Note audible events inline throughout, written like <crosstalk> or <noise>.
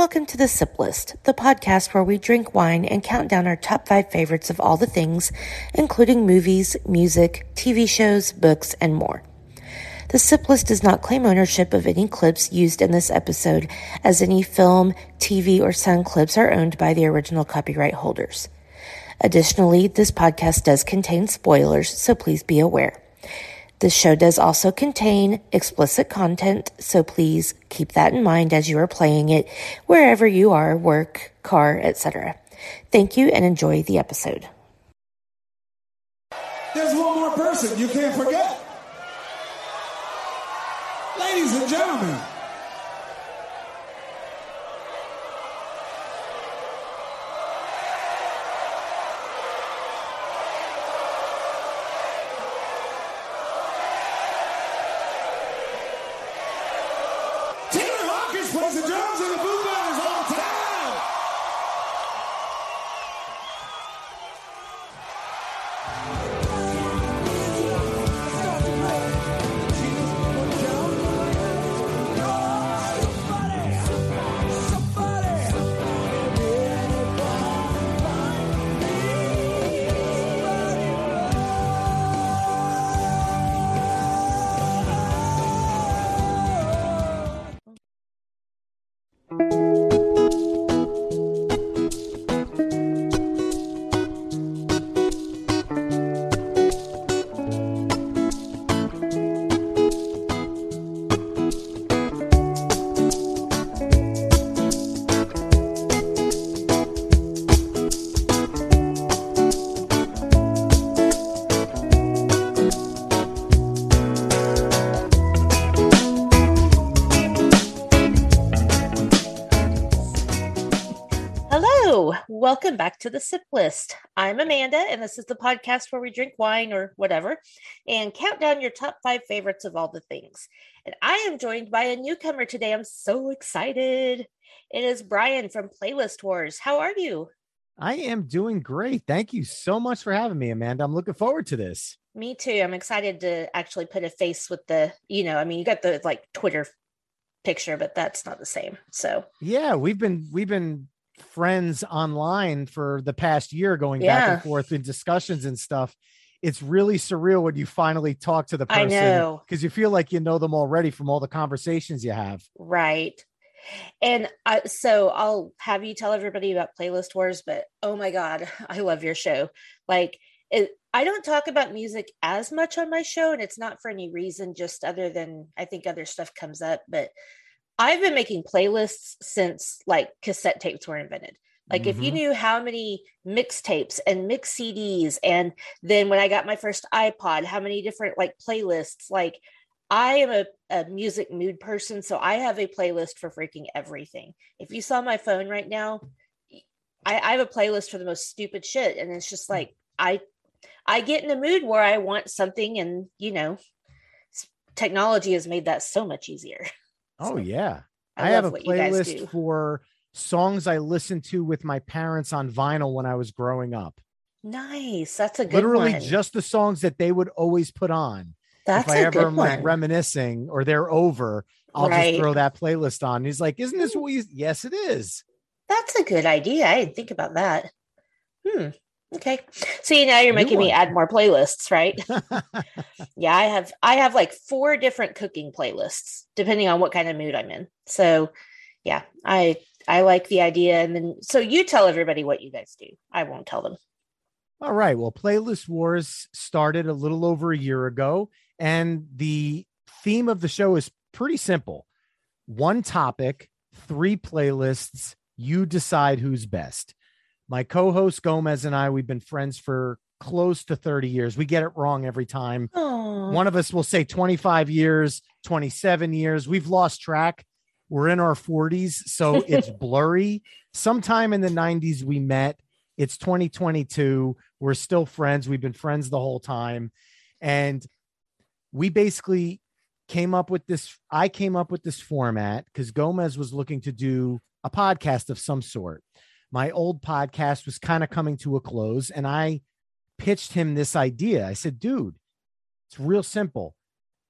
Welcome to the Sip List, the podcast where we drink wine and count down our top five favorites of all the things, including movies, music, TV shows, books, and more. The Sip List does not claim ownership of any clips used in this episode, as any film, TV, or sound clips are owned by the original copyright holders. Additionally, this podcast does contain spoilers, so please be aware. This show does also contain explicit content, so please keep that in mind as you are playing it wherever you are, work, car, etc. Thank you and enjoy the episode. There's one more person you can't forget. Ladies and gentlemen, welcome back to the Sip List. I'm Amanda, and this is the podcast where we drink wine or whatever and count down your top five favorites of all the things. And I am joined by a newcomer today. I'm so excited. It is Brian from Playlist Wars. How are you? I am doing great. Thank you so much for having me, Amanda. I'm looking forward to this. Me too. I'm excited to actually put a face with the, you know, I mean, you got the like Twitter picture, but that's not the same. So, Yeah, we've been we've been friends online for the past year going back and forth in discussions and stuff. It's really surreal when you finally talk to the person because you feel like you know them already from all the conversations you have. Right. And I, so I'll have you tell everybody about Playlist Wars, but oh my God, <laughs> I love your show. Like, it, I don't talk about music as much on my show, and it's not for any reason, just other than I think other stuff comes up. But I've been making playlists since like cassette tapes were invented. Like, if you Mhm. knew how many mixtapes and mix CDs, and then when I got my first iPod, how many different like playlists, like, I am a, a music mood person, so I have a playlist for freaking everything. If you saw my phone right now, I, I have a playlist for the most stupid shit, and it's just like I I get in a mood where I want something, and you know, technology has made that so much easier. <laughs> Oh So, yeah. I, I, have a love what you guys playlist for songs I listened to with my parents on vinyl when I was growing up. Nice, that's a good Literally one. just the songs that they would always put on. that's if I ever am like reminiscing or they're over, I'll Right. just throw that playlist on. He's like, "Isn't this what we?" Yes, it is. That's a good idea. I didn't think about that. Hmm. Okay. See, now you're making me add more playlists, right? <laughs> yeah, I have I have like four different cooking playlists depending on what kind of mood I'm in. So, yeah, I I like the idea and then so you tell everybody what you guys do. I won't tell them. All right. Well, Playlist Wars started a little over a year ago, and the theme of the show is pretty simple one topic, three playlists. You decide who's best. My co host Gomez and I, we've been friends for close to 30 years. We get it wrong every time. Oh, One of us will say 25 years, 27 years. We've lost track. We're in our 40s, so <laughs> it's blurry. Sometime in the 90s, we met. It's 2022. We're still friends. We've been friends the whole time. And we basically came up with this. I came up with this format because Gomez was looking to do a podcast of some sort. My old podcast was kind of coming to a close, and I pitched him this idea. I said, dude, it's real simple.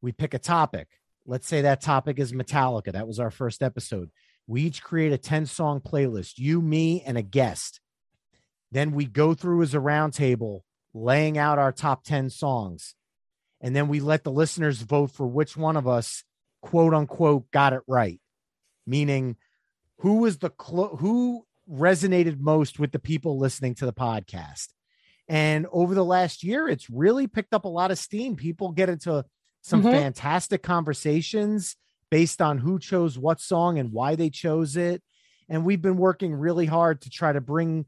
We pick a topic. Let's say that topic is Metallica. That was our first episode. We each create a 10 song playlist, you, me, and a guest. Then we go through as a roundtable, laying out our top 10 songs. And then we let the listeners vote for which one of us, quote unquote, got it right. Meaning, who was the clo- who resonated most with the people listening to the podcast. And over the last year, it's really picked up a lot of steam. People get into some Mhm. fantastic conversations based on who chose what song and why they chose it. And we've been working really hard to try to bring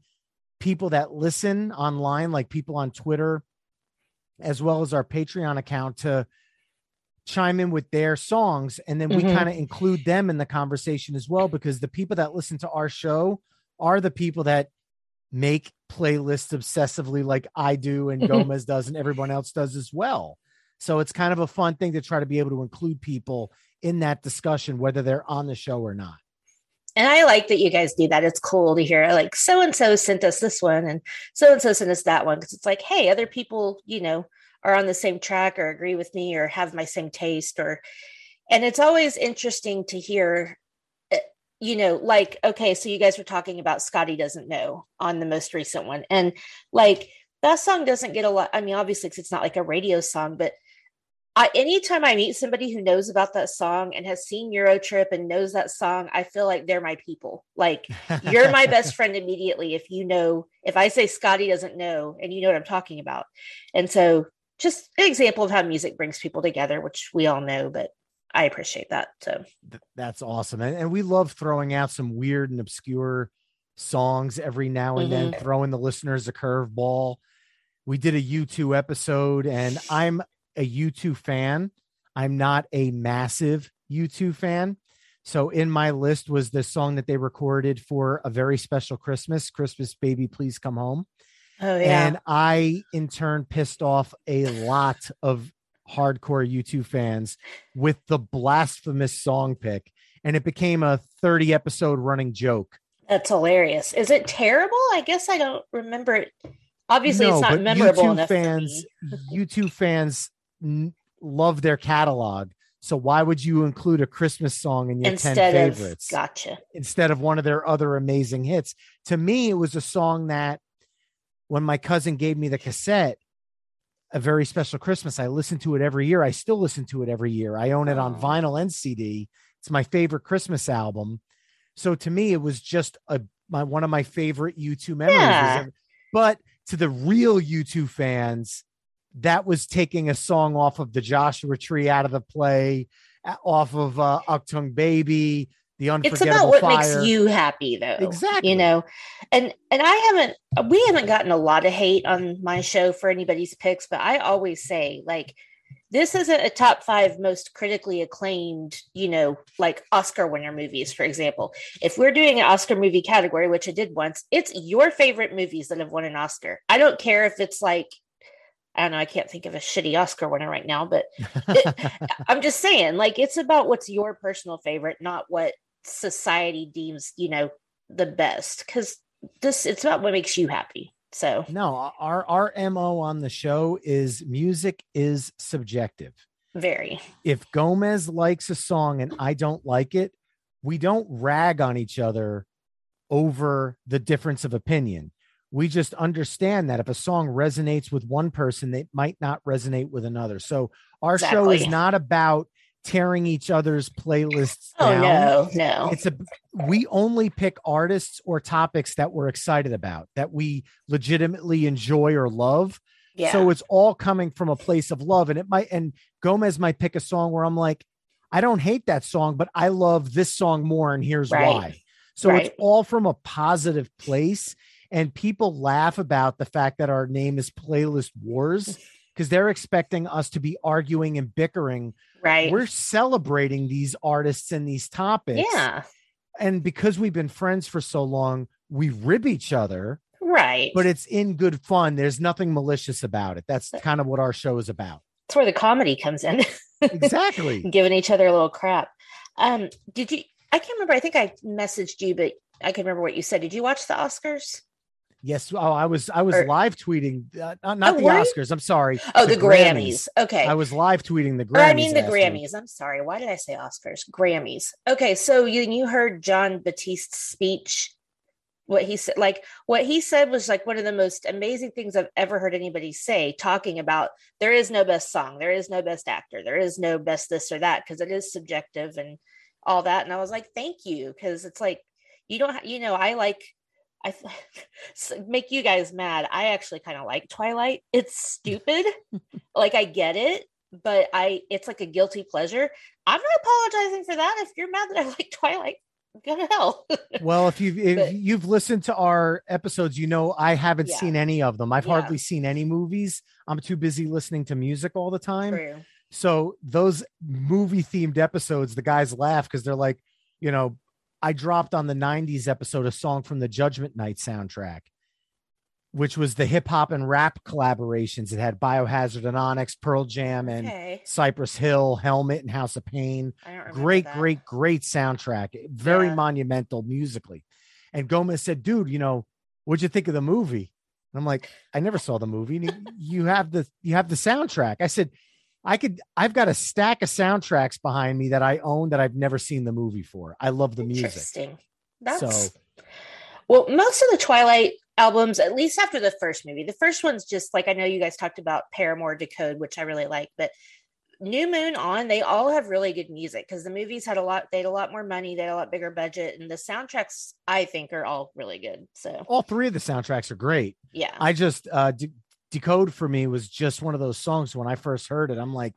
people that listen online, like people on Twitter, as well as our Patreon account, to chime in with their songs. And then we Mhm. kind of include them in the conversation as well, because the people that listen to our show are the people that make playlists obsessively, like I do, and <laughs> Gomez does, and everyone else does as well. So it's kind of a fun thing to try to be able to include people in that discussion, whether they're on the show or not. And I like that you guys do that. It's cool to hear like so and so sent us this one and so and so sent us that one because it's like, hey, other people, you know, are on the same track or agree with me or have my same taste or and it's always interesting to hear you know, like okay, so you guys were talking about Scotty doesn't know on the most recent one and like that song doesn't get a lot I mean obviously 'cause it's not like a radio song but I, anytime I meet somebody who knows about that song and has seen Eurotrip and knows that song, I feel like they're my people. Like you're my <laughs> best friend immediately if you know if I say Scotty doesn't know and you know what I'm talking about. And so just an example of how music brings people together, which we all know, but I appreciate that. So That's awesome. And, and we love throwing out some weird and obscure songs every now and then, mm-hmm. throwing the listeners a curveball. We did a U2 episode, and I'm a U2 fan. I'm not a massive U2 fan. So in my list was the song that they recorded for a very special Christmas, Christmas Baby Please Come Home. oh yeah. And I, in turn, pissed off a lot of hardcore U2 fans with the blasphemous song pick. And it became a 30 episode running joke. That's hilarious. Is it terrible? I guess I don't remember it. Obviously, No, it's not memorable U2 enough. fans, me. <laughs> U2 fans n- love their catalog. So why would you include a Christmas song in your 10 instead of favorites? gotcha. instead of one of their other amazing hits. To me, it was a song that when my cousin gave me the cassette, a very special Christmas, I listened to it every year. I still listen to it every year. I own it on vinyl and CD. It's my favorite Christmas album. So to me, it was just a my one of my favorite U2 memories. Yeah. But to the real U2 fans, that was taking a song off of the Joshua Tree out of the play, off of uh, Achtung Baby, the it's about what Fire. makes you happy though Exactly. you know and and i haven't we haven't gotten a lot of hate on my show for anybody's picks but i always say like this isn't a top five most critically acclaimed you know like oscar winner movies for example if we're doing an oscar movie category which i did once it's your favorite movies that have won an oscar i don't care if it's like I don't know. I can't think of a shitty Oscar winner right now, but <laughs> it- I'm just saying, like, it's about what's your personal favorite, not what society deems, you know, the best. Because this, it's about what makes you happy. So, no, our our MO on the show is music is subjective. very. If Gomez likes a song and I don't like it, we don't rag on each other over the difference of opinion. We just understand that if a song resonates with one person, it might not resonate with another. So our show is not about tearing each other's playlists Oh, down. no, no. it's a we only pick artists or topics that we're excited about that we legitimately enjoy or love Yeah. so it's all coming from a place of love and it might and gomez might pick a song where i'm like i don't hate that song but i love this song more and here's Right. why so Right. it's all from a positive place and people laugh about the fact that our name is playlist wars because they're expecting us to be arguing and bickering right. we're celebrating these artists and these topics yeah. and because we've been friends for so long, we rib each other, Right. but it's in good fun. There's nothing malicious about it. That's kind of what our show is about. That's where the comedy comes in, <laughs> Exactly. giving each other a little crap. Um, did you, I can't remember. I think I messaged you, but I can remember what you said. Did you watch the Oscars? Yes. Oh, I was I was Or- live tweeting, uh, not, not Oh, the you? Oscars. I'm sorry. Oh, the, Grammys. Okay. I was live tweeting the Or, Grammys. I mean the week. Grammys. I'm sorry. Why did I say Oscars? Grammys. Okay, so you you heard Jon Batiste's speech. What he said, like what he said, was like one of the most amazing things I've ever heard anybody say. Talking about there is no best song, there is no best actor, there is no best this or that because it is subjective and all that. And I was like, thank you, because it's like you don't, you know, I like. I <laughs> make you guys mad. I actually kind of like Twilight. It's stupid. <laughs> like I get it, but I it's like a guilty pleasure. I'm not apologizing for that. If you're mad that I <laughs> like Twilight, go to hell. Well, if you've if But- you've listened to our episodes, you know I haven't Yeah. seen any of them. I've Yeah. hardly seen any movies. I'm too busy listening to music all the time. True. So those movie themed episodes, the guys laugh because they're like, you know, I dropped on the 90s episode a song from the Judgment Night soundtrack, which was the hip hop and rap collaborations. It had Biohazard and Onyx, Pearl Jam, and Okay. Cypress Hill, Helmet, and House of Pain. Great, that. great, great soundtrack. Very Yeah. monumental musically. And Gomez said, dude, you know, what'd you think of the movie? And I'm like, I never saw the movie. You have the you have the soundtrack. I said, I could I've got a stack of soundtracks behind me that I own that I've never seen the movie for. I love the music. Interesting. That's So- well, most of the Twilight albums, at least after the first movie, the first one's just like I know you guys talked about Paramore Decode, which I really like, but New Moon on, they all have really good music because the movies had a lot, they had a lot more money, they had a lot bigger budget, and the soundtracks I think are all really good. So All three of the soundtracks are great. yeah. I just uh decode for me was just one of those songs when I first heard it. I'm like,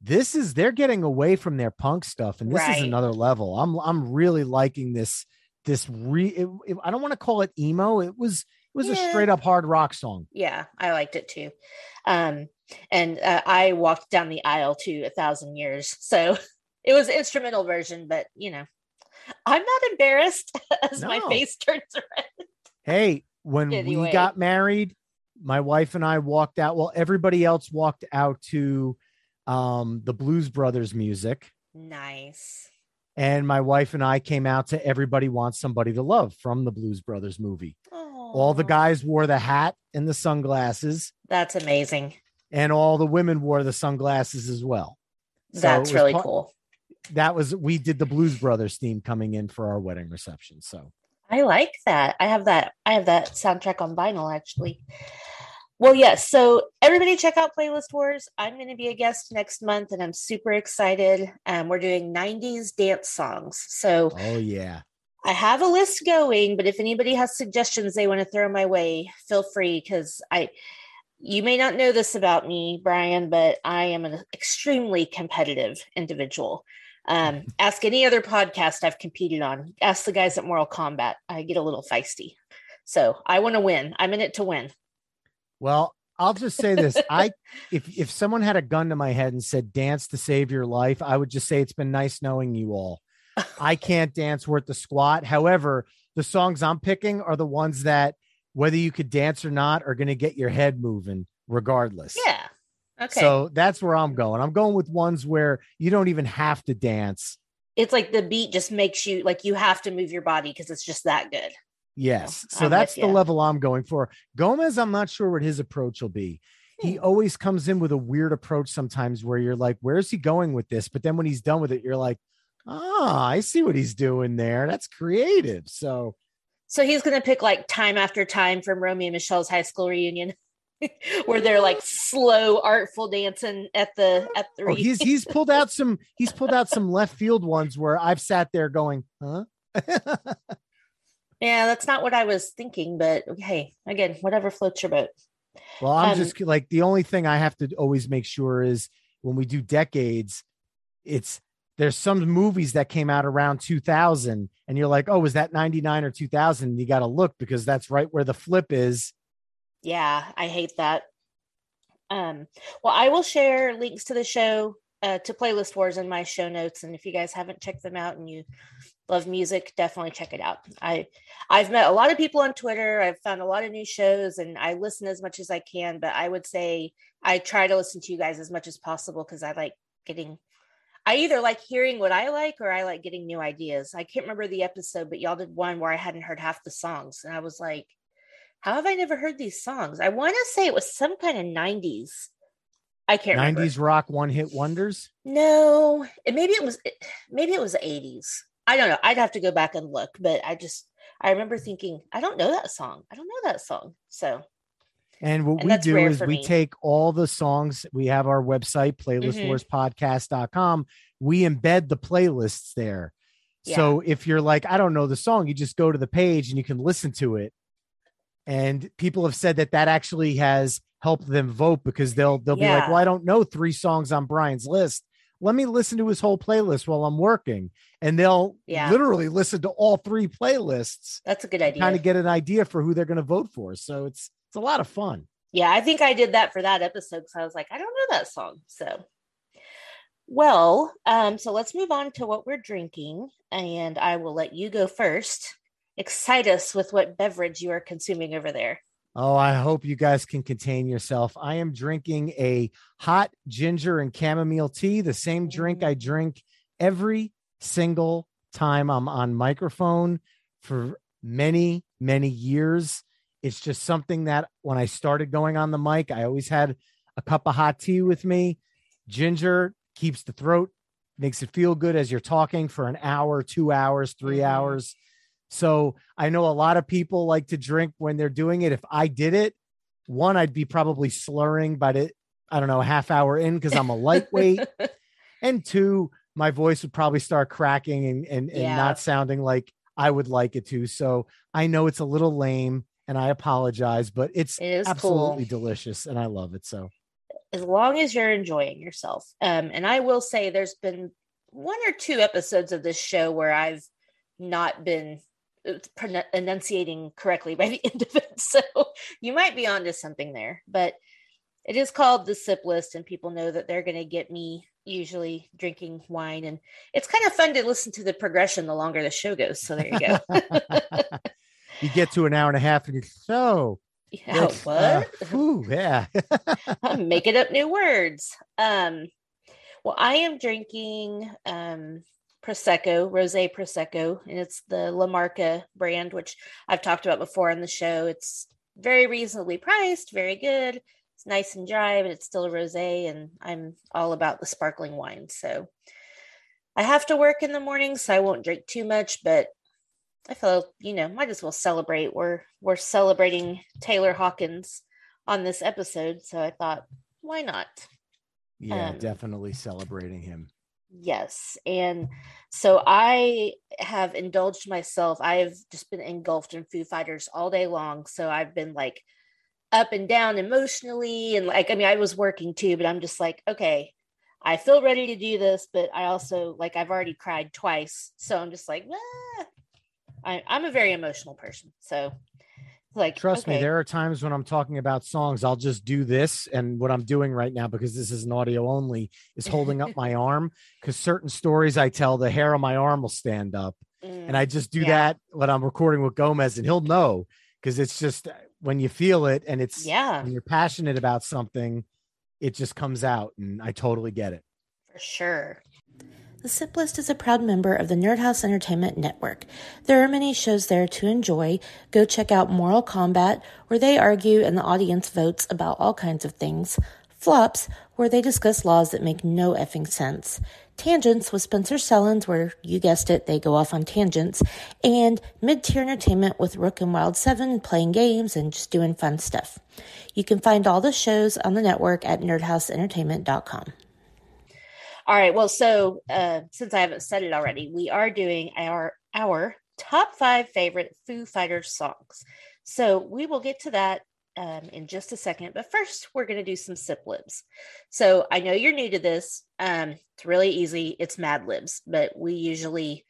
this is they're getting away from their punk stuff, and this is another level. I'm I'm really liking this. This re it, it- I don't want to call it emo. It was it was a straight up hard rock song. yeah i liked it too um and uh, i walked down the aisle to a thousand years so <laughs> it was instrumental version but you know i'm not embarrassed <laughs> as my face turns red Hey, when Anyway. we got married, my wife and I walked out. Well, everybody else walked out to um the Blues Brothers music. nice And my wife and I came out to Everybody Wants Somebody to Love from the Blues Brothers movie. All the guys wore the hat and the sunglasses, that's amazing and all the women wore the sunglasses as well. So that's really pa- cool That was we did the Blues Brothers theme coming in for our wedding reception. So I like that. I have that. I have that soundtrack on vinyl actually. Well, yes. So everybody check out Playlist Wars. I'm going to be a guest next month, and I'm super excited. Um, we're doing 90s dance songs. So oh yeah. I have a list going, but if anybody has suggestions they want to throw my way, feel free because I. You may not know this about me, Brian, but I am an extremely competitive individual. Um, ask any other podcast I've competed on. Ask the guys at Moral Combat. I get a little feisty. So I want to win. I'm in it to win. Well, I'll just say this. <laughs> I if if someone had a gun to my head and said dance to save your life, I would just say it's been nice knowing you all. <laughs> I can't dance worth the squat. However, the songs I'm picking are the ones that whether you could dance or not are going to get your head moving regardless. Yeah. Okay. So that's where I'm going. I'm going with ones where you don't even have to dance. it's like the beat just makes you like you have to move your body because it's just that good. Yes. Oh, So that's with the level I'm going for. Gomez, I'm not sure what his approach will be. He Hmm. always comes in with a weird approach sometimes where you're like, where's he going with this? But then when he's done with it, you're like, ah, I see what he's doing there. That's creative. So So he's going to pick like time after time from Romy and Michele's high school reunion, <laughs> <laughs> where they're like slow, artful dancing at the at the. oh, he's he's pulled out some he's pulled out some left field ones where I've sat there going, huh? <laughs> yeah, that's not what I was thinking, but hey, again, whatever floats your boat. Well, I'm Um, just like the only thing I have to always make sure is when we do decades, it's there's some movies that came out around 2000 and you're like, oh, was that 99 or 2000? You got to look because that's right where the flip is. Yeah, I hate that. Um, well, I will share links to the show uh, to playlist wars in my show notes, and if you guys haven't checked them out and you love music, definitely check it out. I I've met a lot of people on Twitter. I've found a lot of new shows, and I listen as much as I can. But I would say I try to listen to you guys as much as possible because I like getting. I either like hearing what I like or I like getting new ideas. I can't remember the episode, but y'all did one where I hadn't heard half the songs, and I was like, how have I never heard these songs? I want to say it was some kind of 90s. I can't 90s remember. rock one hit wonders. No, maybe it was maybe it was 80s. I don't know. I'd have to go back and look, but I just I remember thinking, I don't know that song. I don't know that song. So And what And we do is we me. take all the songs. We have our website, mm-hmm. playlistwarspodcast.com. We embed the playlists there. So if you're like, I don't know the song, you just go to the page and you can listen to it. And people have said that that actually has helped them vote because they'll they'll be like, well, I don't know three songs on Brian's list. Let me listen to his whole playlist while I'm working, and they'll Yeah. literally listen to all three playlists, that's a good idea. kind of get an idea for who they're going to vote for. So it's it's a lot of fun. yeah, I think I did that for that episode because I was like, I don't know that song. So, well, um, so let's move on to what we're drinking, and I will let you go first. Excite us with what beverage you are consuming over there. Oh, I hope you guys can contain yourself. I am drinking a hot ginger and chamomile tea, the same drink I drink every single time I'm on microphone for many, many years. It's just something that when I started going on the mic, I always had a cup of hot tea with me. Ginger keeps the throat, makes it feel good as you're talking for an hour, two hours, 3 Mhm. hours. So I know a lot of people like to drink when they're doing it. If I did it, one, I'd be probably slurring by the, I don't know, half hour in because I'm a lightweight. <laughs> and two, my voice would probably start cracking and, and, and Yeah. not sounding like I would like it to. So I know it's a little lame and I apologize, but it's It absolutely cool. delicious and I love it. So as long as you're enjoying yourself. Um, and I will say there's been one or two episodes of this show where I've not been enunciating correctly by <laughs> the end of it. So you might be onto something there, but it is called the sip list, and people know that they're going to get me usually drinking wine. And it's kind of fun to listen to the progression the longer the show goes. So there you go. <laughs> you get to an hour and a half and you're so yeah, what? uh, whew, <laughs> yeah. I'm making up new words. Um, well, I am drinking um, prosecco, rosé prosecco, and it's the La Marca brand, which I've talked about before on the show. It's very reasonably priced, very good. It's nice and dry, but it's still a rosé, and I'm all about the sparkling wine. So I have to work in the morning, so I won't drink too much, but I feel you know might as well celebrate. We're we're celebrating Taylor Hawkins on this episode, so I thought, why not? Yeah, Um, definitely celebrating him. Yes. And so I have indulged myself. I've just been engulfed in Foo Fighters all day long. So I've been like up and down emotionally. And like, I mean, I was working too, but I'm just like, okay, I feel ready to do this. But I also, like, I've already cried twice. So I'm just like, ah. I, I'm a very emotional person. So, like, Trust me, there are times when I'm talking about songs, I'll just do this. And what I'm doing right now, because this is an audio only, is holding up my <laughs> arm. Because certain stories I tell, the hair on my arm will stand up. And I just do Yeah. that when I'm recording with Gomez, and he'll know because it's just uh, when you feel it and it's yeah, when you're passionate about something, it just comes out. And I totally get it. for sure. The Sip List is a proud member of the Nerd House Entertainment Network. There are many shows there to enjoy. Go check out Moral Combat, where they argue and the audience votes about all kinds of things. Flops, where they discuss laws that make no effing sense. Tangents with Spencer Sellens, where you guessed it, they go off on tangents. And Mid Tier Entertainment with Rook and Wild 7, playing games and just doing fun stuff. You can find all the shows on the network at nerdhouseentertainment.com. All right. Well, so uh, since I haven't said it already, we are doing our our top five favorite Foo Fighters songs. So we will get to that um, in just a second. But first, we're going to do some sip libs. So I know you're new to this. Um, it's really easy. It's Mad Libs, but we usually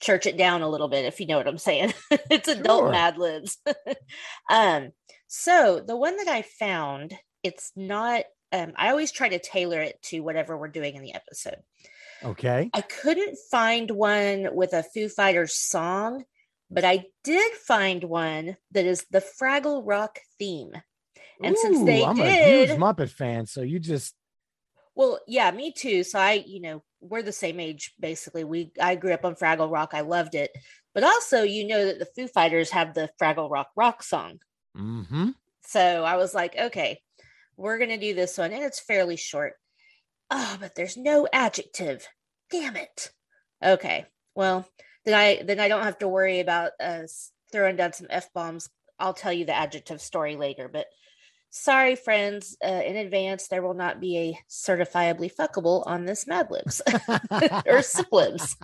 church it down a little bit, if you know what I'm saying. <laughs> it's adult Sure. Mad Libs. <laughs> um, so the one that I found, it's not. Um, I always try to tailor it to whatever we're doing in the episode. Okay. I couldn't find one with a Foo Fighters song, but I did find one that is the Fraggle Rock theme. And since they I'm a huge Muppet fan, so you just Well, yeah, me too. So I, you know, we're the same age basically. We I grew up on Fraggle Rock. I loved it. But also, you know that the Foo Fighters have the Fraggle Rock rock song. Mm-hmm. So I was like, okay, we're going to do this one. And it's fairly short. Oh, but there's no adjective. Damn it. Okay. Well, then I then I don't have to worry about uh throwing down some F bombs. I'll tell you the adjective story later, but sorry, friends, uh, in advance, there will not be a certifiably fuckable on this Mad Libs <laughs> or <laughs> Siplibs.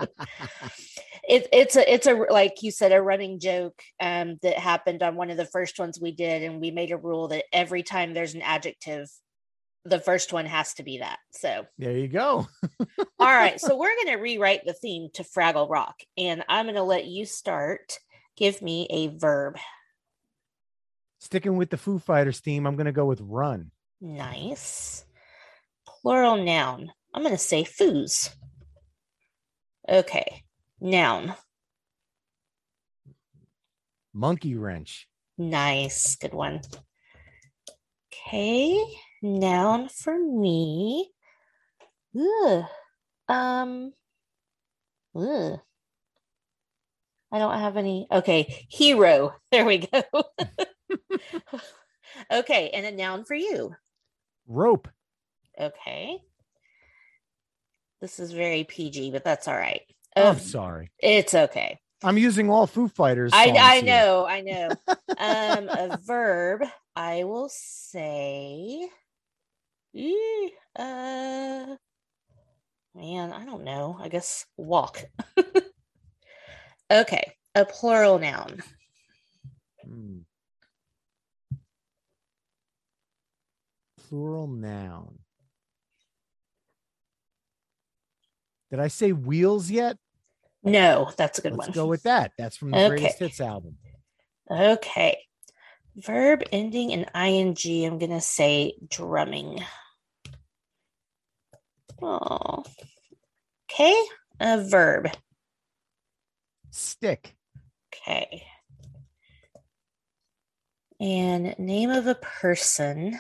It, it's a it's a like you said a running joke um, that happened on one of the first ones we did, and we made a rule that every time there's an adjective, the first one has to be that. So There you go. <laughs> all right, so we're going to rewrite the theme to Fraggle Rock, and I'm going to let you start. Give me a verb. Sticking with the Foo Fighters theme, I'm gonna go with run. Nice. Plural noun. I'm going to say foos. Okay. Noun. Monkey wrench. Nice. Good one. Okay. Noun for me. Ugh. Um. Ugh. I don't have any. Okay. Hero. <laughs> There we go. <laughs> okay. And a noun for you. Rope. Okay. This is very PG, but that's all right. Oh, Um, sorry. it's okay. I'm using all Foo Fighters. I I know, I know. <laughs> um, a verb. I will say. eh, Uh, man, I don't know. I guess walk. <laughs> okay, a plural noun. Hmm. Plural noun. Did I say wheels yet? No, that's a good one. Let's one. go with that. That's from the Okay. greatest hits album. Okay. Verb ending in ing. I'm going to say drumming. Oh. Okay. A verb. Stick. Okay. And name of a person.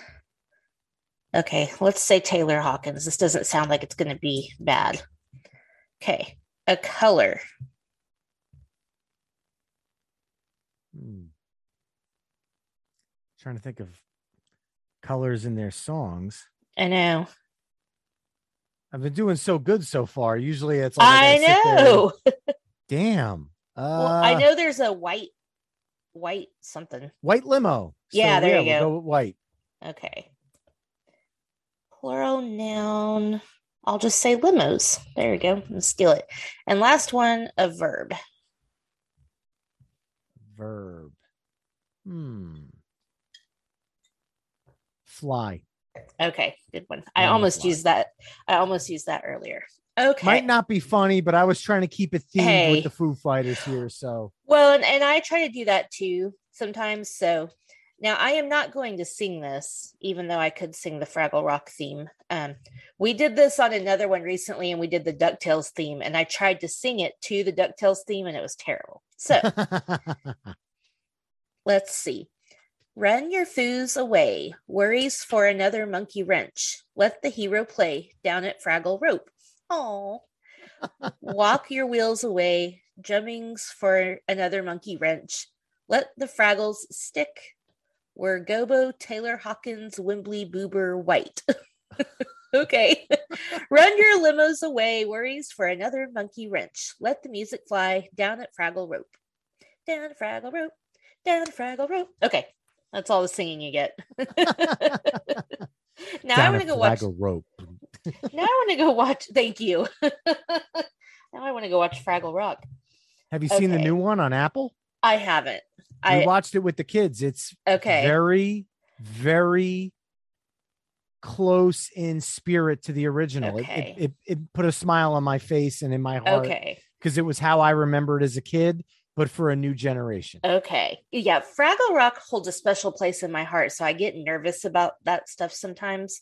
Okay, let's say Taylor Hawkins. This doesn't sound like it's going to be bad. Okay. A color. Hmm. Trying to think of colors in their songs. I know. I've been doing so good so far. Usually it's like I and- know. <laughs> Damn. Uh, Well, I know there's a white, white something. White limo. Yeah, there you we'll go. go white. Okay. Plural noun. I'll just say limos. There we go. And steal it. And last one, a verb. Verb. Hmm. Fly. Okay, good one. I Yeah, almost fly. used that. I almost used that earlier. Okay. Might not be funny, but I was trying to keep it themed Hey. with the Foo Fighters here. So Well, and, and I try to do that too sometimes. So now I am not going to sing this, even though I could sing the Fraggle Rock theme. Um, we did this on another one recently, and we did the DuckTales theme, and I tried to sing it to the DuckTales theme, and it was terrible. So <laughs> let's see. Run your foos away. Worries for another monkey wrench. Let the hero play down at Fraggle Rope. Oh. Walk your wheels away. Jummings for another monkey wrench. Let the Fraggles stick. We're Gobo, Taylor Hawkins, Wembley, Boober, White. <laughs> okay. <laughs> Run your limos away. Worries for another monkey wrench. Let the music fly down at Fraggle Rope. Down at Fraggle Rope. Down at Fraggle Rope. Okay. That's all the singing you get. <laughs> now I want to go watch rope. now I want to go watch. Thank you. now I want to go watch Fraggle Rock. Have you seen the new one on Apple? I haven't. We I watched it with the kids. It's okay. very, very close in spirit to the original. It- Okay. It, it, it put a smile on my face and in my heart okay. because it was how I remembered as a kid, but for a new generation. Okay. Yeah, Fraggle Rock holds a special place in my heart, so I get nervous about that stuff sometimes.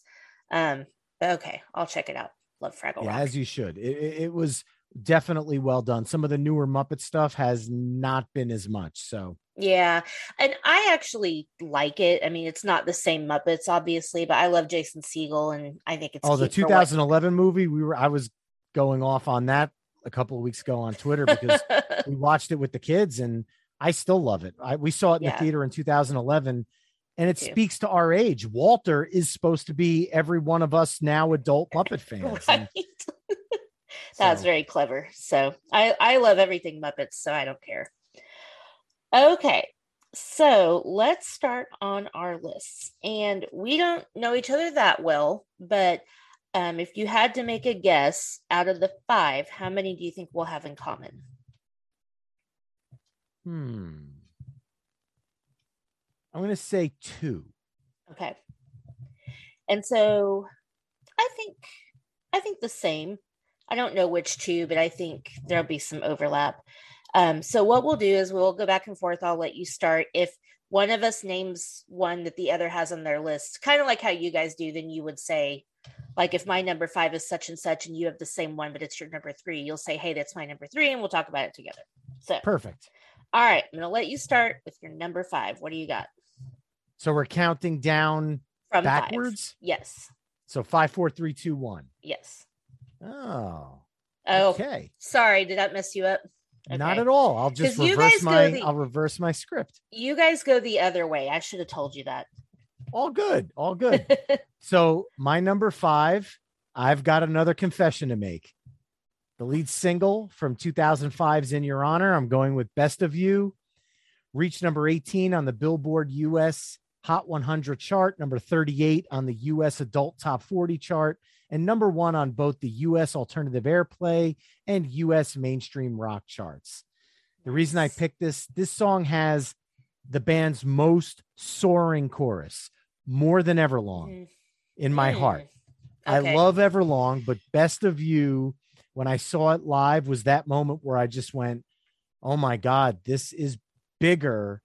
Um. Okay, I'll check it out. Love Fraggle yeah, Rock. as you should. It, it, it was definitely well done. Some of the newer Muppet stuff has not been as much. So Yeah, and I actually like it. I mean, it's not the same Muppets, obviously, but I love Jason Segel, and I think it's Oh, the cute what- 2011 movie. We were I was going off on that a couple of weeks ago on Twitter because <laughs> we watched it with the kids and I still love it. I, we saw it in Yeah. the theater in 2011, and it speaks to our age. Walter is supposed to be every one of us now adult Muppet <laughs> fans. Right. That's so- very clever. So I I love everything Muppets, so I don't care. Okay. So let's start on our lists. And we don't know each other that well, but um, if you had to make a guess out of the five, how many do you think we'll have in common? Hmm. I'm going to say two. Okay. And so I think I think the same. I don't know which two, but I think there'll be some overlap. Um, so what we'll do is we'll go back and forth. I'll let you start. If one of us names one that the other has on their list, kind of like how you guys do, then you would say, like if my number five is such and such and you have the same one, but it's your number three, you'll say, Hey, that's my number three, and we'll talk about it together. So Perfect. all right, I'm gonna let you start with your number five. What do you got? So we're counting down From five. backwards. Yes. So five, four, three, two, one. Yes. Oh, Oh, okay. sorry, did that mess you up? Not at all. I'll just reverse my. the- I'll reverse my script. You guys go the other way. I should have told you that. All good. All good. <laughs> so my number five, I've got another confession to make. The lead single from 2005's "In Your Honor." I'm going with "Best of You." Reached number 18 on the Billboard U.S. Hot 100 chart, number 38 on the U.S. Adult Top 40 chart, and number one on both the U.S. Alternative Airplay and U.S. Mainstream Rock charts. The reason I picked this, this song has the band's most soaring chorus, more than Everlong Mm, in my mm. heart. Okay. I love Everlong, but Best of You, when I saw it live, was that moment where I just went, "Oh my god, this is bigger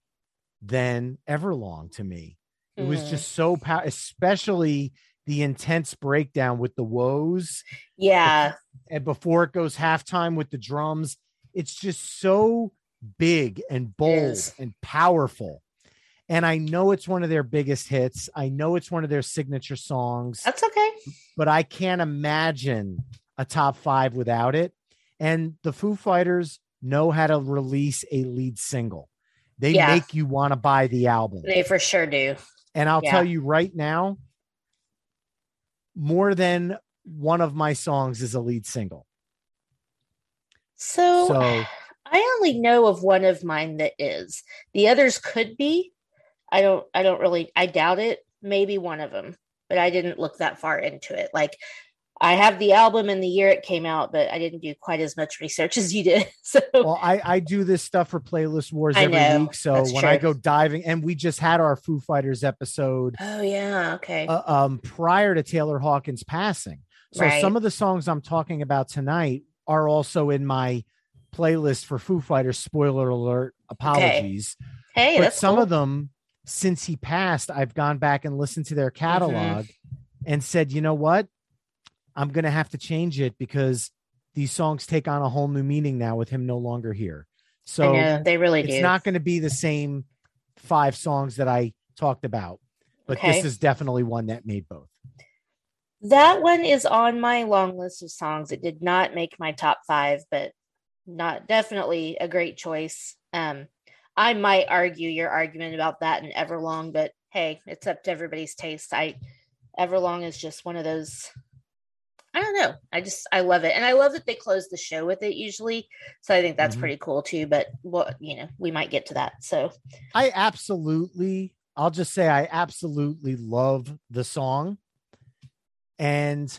than Everlong to me." It was just so powerful, especially the intense breakdown with the woes Yeah. and before it goes halftime with the drums. It's just so big and bold and powerful. And I know it's one of their biggest hits. I know it's one of their signature songs That's okay. but I can't imagine a top five without it. And the Foo Fighters know how to release a lead single. They Yeah. make you want to buy the album. They for sure do. And I'll Yeah. tell you right now, more than one of my songs is a lead single. So, So- I only know of one of mine that is. The others could be. I don't I don't really I doubt it. Maybe one of them, but I didn't look that far into it. Like I have the album and the year it came out, but I didn't do quite as much research as you did. <laughs> So Well, I, I do this stuff for Playlist Wars every know. week. So when I go diving, and we just had our Foo Fighters episode Oh yeah, okay. uh, um, prior to Taylor Hawkins passing. So Right. some of the songs I'm talking about tonight are also in my playlist for Foo Fighters. Spoiler alert, apologies. hey, but some cool. of them, since he passed, I've gone back and listened to Mm-hmm. their catalog and said, you know what? I'm going to have to change it because these songs take on a whole new meaning now with him no longer here. So know they really it's do. not going to be the same five songs that I talked about, but Okay. this is definitely one that made both. That one is on my long list of songs. It did not make my top five, but not definitely a great choice. Um, I might argue your argument about that and Everlong, but hey, it's up to everybody's taste. I Everlong is just one of those. I don't know. I just I love it, and I love that they close the show with it usually. So I think that's Mhm. pretty cool too. But well, you know, we might get to that. So I absolutely, I'll just say I absolutely love the song. And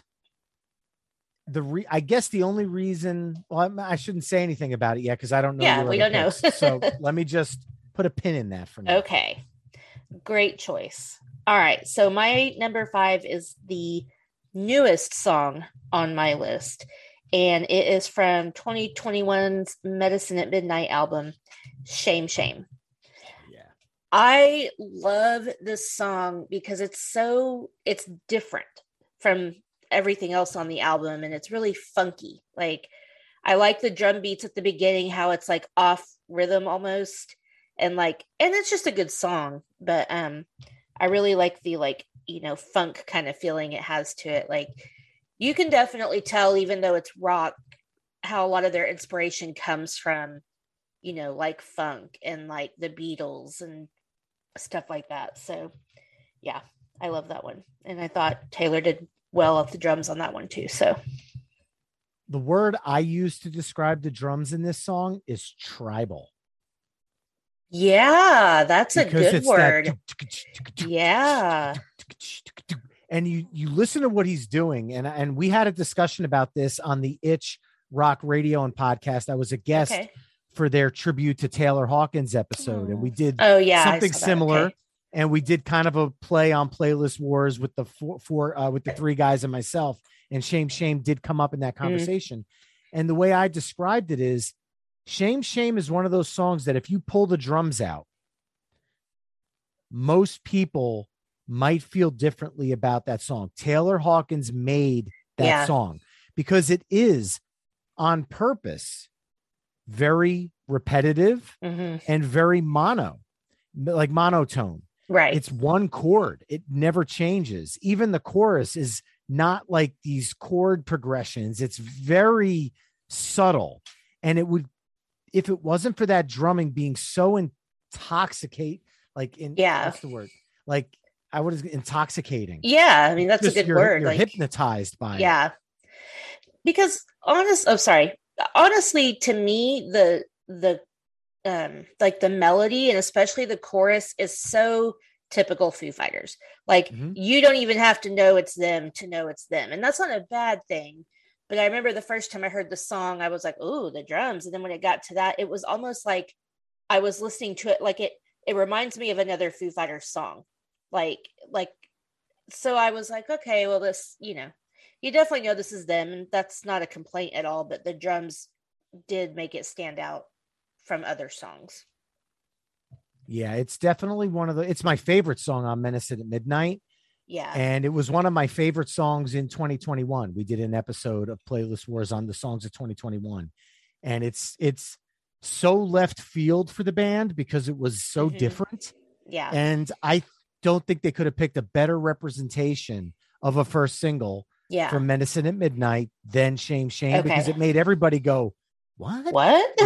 the re I guess the only reason, well, I'm- I shouldn't say anything about it yet because I don't know. Yeah, we don't know. so <laughs> let me just put a pin in that for now. Okay. Great choice. All right. So my number five is the newest song on my list. And it is from 2021's Medicine at Midnight album, Shame Shame. Yeah. I love this song because it's so it's different from everything else on the album and it's really funky. Like I like the drum beats at the beginning how it's like off rhythm almost and like and it's just a good song, but um I really like the like, you know, funk kind of feeling it has to it. Like you can definitely tell even though it's rock how a lot of their inspiration comes from you know, like funk and like the Beatles and stuff like that. So, yeah, I love that one. And I thought Taylor did well off the drums on that one too. So, The word I use to describe the drums in this song is tribal. yeah, that's a good it's that word. Yeah. And you you listen to what he's doing and and we had a discussion about this on the itch rock radio and podcast i was a guest Okay. for their tribute to taylor hawkins episode and we did Oh, yeah. Something similar Okay. and we did kind of a play on playlist wars with the four, four uh, with the three guys and myself and shame shame did come up in Mm. that conversation and the way i described it is shame shame is one of those songs that if you pull the drums out most people might feel differently about that song taylor hawkins made that Yeah. song because it is on purpose very repetitive Mhm. and very mono like monotone Right. it's one chord it never changes even the chorus is not like these chord progressions it's very subtle and it would if it wasn't for that drumming being so intoxicate like in Yeah. that's the word like i would intoxicating yeah. I mean, that's Just a good you're, word. you're like, hypnotized by it. yeah because honest oh sorry honestly to me the the um like the melody and especially the chorus is so typical foo fighters like Mhm. you don't even have to know it's them to know it's them and that's not a bad thing but i remember the first time i heard the song i was like oh the drums and then when it got to that it was almost like i was listening to it like it it reminds me of another foo fighters song like like so i was like okay well this you know you definitely know this is them and that's not a complaint at all but the drums did make it stand out from other songs. Yeah it's definitely one of the it's my favorite song on medicine at midnight. Yeah. And it was one of my favorite songs in 2021 we did an episode of playlist wars on the songs of 2021 and it's it's so left field for the band because it was so Mhm. different. Yeah. And i don't think they could have picked a better representation of a first single yeah. from medicine at midnight than shame shame because it made everybody go what? What?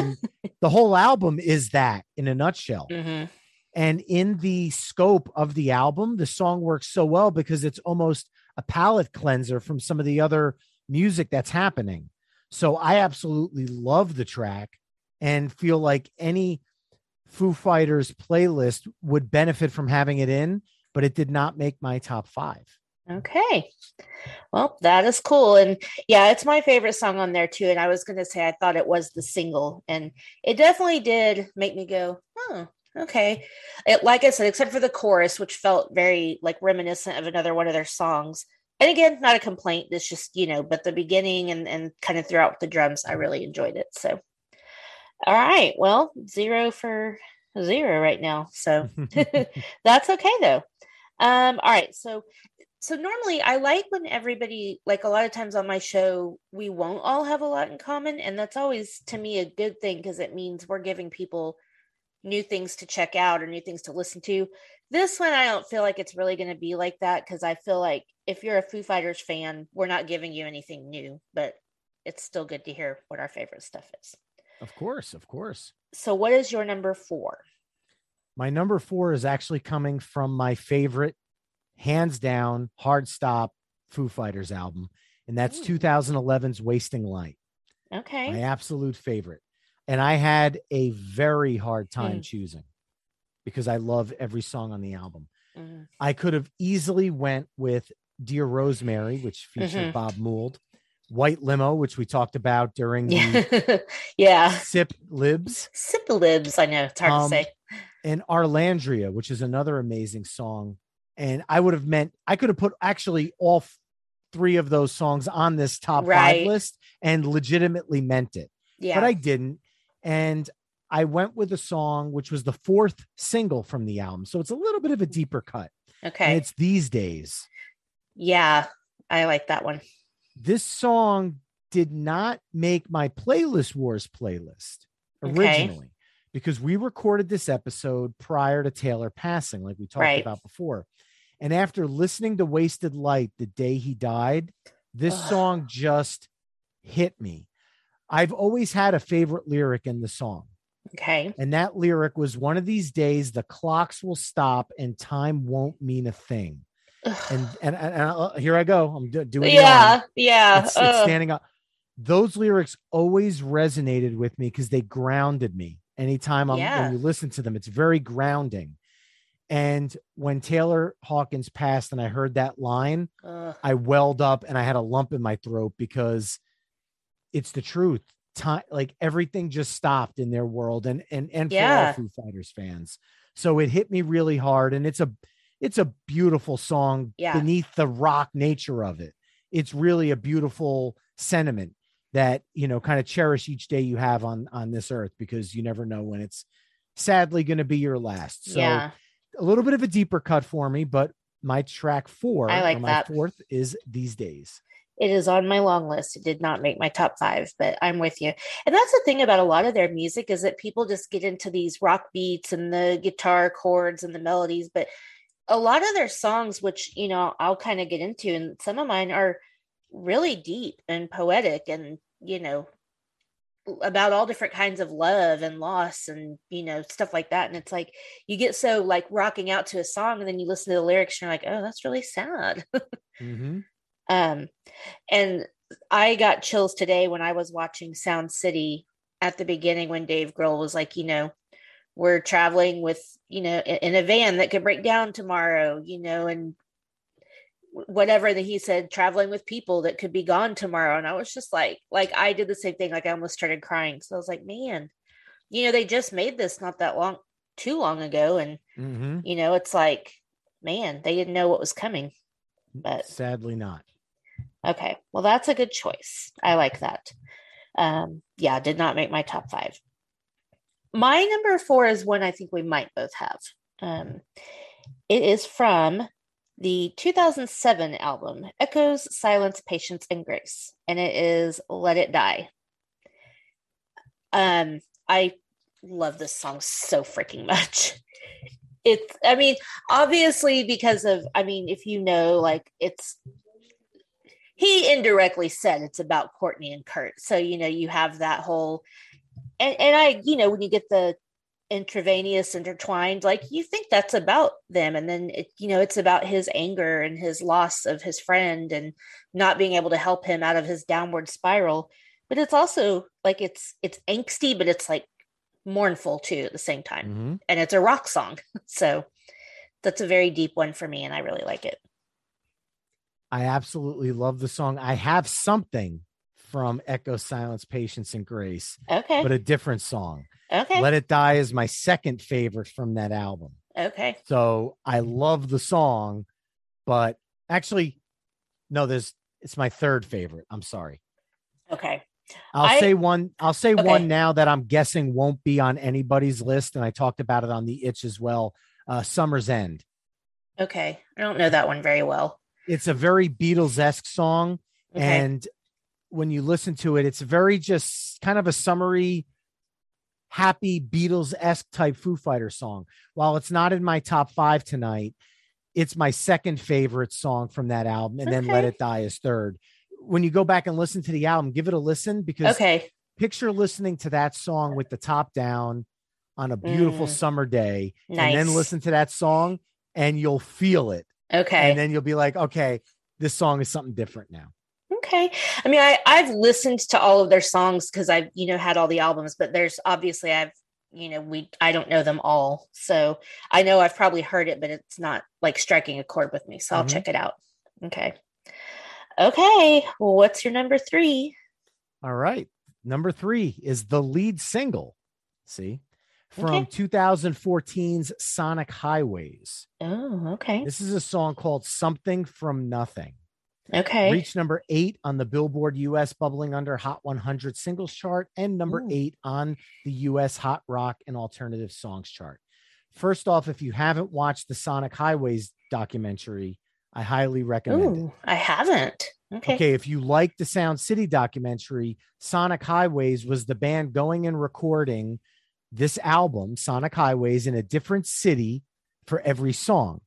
The whole album is that in a nutshell. Mhm. and in the scope of the album, the song works so well because it's almost a palate cleanser from some of the other music that's happening. So I absolutely love the track and feel like any Foo Fighters playlist would benefit from having it in, but it did not make my top five. okay. Well that is cool. And yeah it's my favorite song on there too. And i was going to say i thought it was the single and it definitely did make me go oh okay. It, like i said except for the chorus which felt very like reminiscent of another one of their songs. And again not a complaint it's just you know but the beginning and and kind of throughout the drums i really enjoyed it so all right. Well zero for zero right now. So <laughs> <laughs> that's okay though. Um all right. So so normally i like when everybody like a lot of times on my show we won't all have a lot in common. And that's always to me a good thing because it means we're giving people new things to check out or new things to listen to. This one i don't feel like it's really going to be like that because i feel like if you're a foo fighters fan we're not giving you anything new but it's still good to hear what our favorite stuff is of course, of course. so what is your number four My number four is actually coming from my favorite, hands down, hard stop Foo Fighters album, and that's Ooh. 2011's Wasting Light. okay my absolute favorite. And I had a very hard time Hmm. choosing because I love every song on the album. Mhm. I could have easily went with Dear Rosemary, which featured Mhm. Bob Mould, White Limo, which we talked about during the yeah <laughs> libs, Sip Libs, I know it's hard Um, to say. and Arlandria, which is another amazing song. And I would have meant I could have put actually all three of those songs on this top Right. five list and legitimately meant it. Yeah. but I didn't. And I went with a song which was the fourth single from the album. So it's a little bit of a deeper cut. And okay. it's These Days. Yeah. I like that one. This song did not make my playlist wars playlist Okay. originally because we recorded this episode prior to Taylor passing, like we talked Right. about before. And after listening to Wasting Light the day he died, this Ugh. song just hit me. I've always had a favorite lyric in the song. Okay. And that lyric was one of these days the clocks will stop and time won't mean a thing. And and, and, and uh, here I go. I'm do- doing yeah, yeah. It's, it's standing up. Those lyrics always resonated with me because they grounded me. Anytime I'm Yeah. when you listen to them, it's very grounding. And when Taylor Hawkins passed and I heard that line, Ugh. I welled up and I had a lump in my throat because it's the truth. Time like everything just stopped in their world and and and for all Yeah. Foo Fighters fans. So it hit me really hard and it's a it's a beautiful song Yeah. beneath the rock nature of it. It's really a beautiful sentiment that, you know, kind of cherish each day you have on on this earth because you never know when it's sadly going to be your last. So yeah. a little bit of a deeper cut for me, but my track four, I like my that. fourth, is these days. It is on my long list. It did not make my top five, but I'm with you. And that's the thing about a lot of their music is that people just get into these rock beats and the guitar chords and the melodies, but a lot of their songs, which you know I'll kind of get into, and some of mine are really deep and poetic, and you know about all different kinds of love and loss and you know stuff like that and it's like you get so like rocking out to a song and then you listen to the lyrics and you're like oh that's really sad <laughs> Mm-hmm. um and i got chills today when i was watching sound city at the beginning when dave grohl was like you know we're traveling with you know in, a van that could break down tomorrow you know and whatever that he said traveling with people that could be gone tomorrow and i was just like like i did the same thing like i almost started crying so i was like man you know they just made this not that long too long ago and Mm-hmm. you know it's like man they didn't know what was coming but Sadly not. Okay. Well, that's a good choice. I like that. Um, yeah, did not make my top five. My number four is one I think we might both have. Um, it is from the 2007 album Echoes, Silence, Patience, and Grace, and it is Let It Die. Um, I love this song so freaking much. <laughs> It's, I mean, obviously because of, I mean, if you know, like it's he indirectly said it's about Courtney and Kurt. So, you know, you have that whole and, and I, you know, when you get the intravenous intertwined, like you think that's about them. And then it, you know, it's about his anger and his loss of his friend and not being able to help him out of his downward spiral. But it's also like it's it's angsty, but it's like mournful too at the same time. Mhm. And it's a rock song. <laughs> So that's a very deep one for me, and I really like it. I absolutely love the song. I have something from Echo, Silence, Patience, and Grace, Okay. but a different song. okay. Let It Die is my second favorite from that album. okay. So I love the song, but actually, no, there's it's my third favorite. I'm sorry. Okay. I'll I- say one. I'll say Okay. one now that I'm guessing won't be on anybody's list, and I talked about it on the Itch as well. Uh, Summer's End. Okay. I don't know that one very well. It's a very Beatles esque song, Okay. and when you listen to it, it's very just kind of a summery, happy Beatles esque type Foo Fighter song. While it's not in my top five tonight, it's my second favorite song from that album, and then Let It Die is third. When you go back and listen to the album, give it a listen because okay. picture listening to that song with the top down on a beautiful Mm. summer day, Nice. and then listen to that song, and you'll feel it, Okay. and then you'll be like, okay, this song is something different now. Okay. I mean, I I've listened to all of their songs because I've you know had all the albums, but there's obviously I've you know we I don't know them all, so I know I've probably heard it, but it's not like striking a chord with me. So I'll Mhm. check it out. Okay. Okay. Well, what's your number three? All right. Number three is the lead single. See, from Okay. 2014's Sonic Highways. Oh, okay. This is a song called Something from Nothing. Okay. Reached number eight on the Billboard US Bubbling Under Hot 100 singles chart and number Ooh. eight on the US Hot Rock and Alternative Songs chart. First off, if you haven't watched the Sonic Highways documentary, I highly recommend it. Ooh, I haven't. Okay. Okay, if you like the Sound City documentary, Sonic Highways was the band going and recording this album, Sonic Highways, in a different city for every song.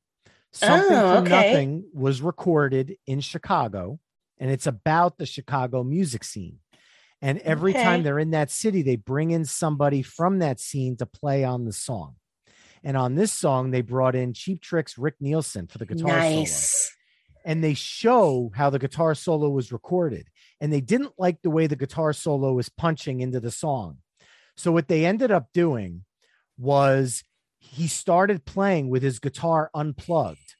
Something Oh, from okay. Nothing was recorded in Chicago, and it's about the Chicago music scene. And every time they're in that city, they bring in somebody from that scene to play on the song. And on this song, they brought in Cheap Trick's Rick Nielsen for the guitar solo and they show how the guitar solo was recorded and they didn't like the way the guitar solo was punching into the song so what they ended up doing was he started playing with his guitar unplugged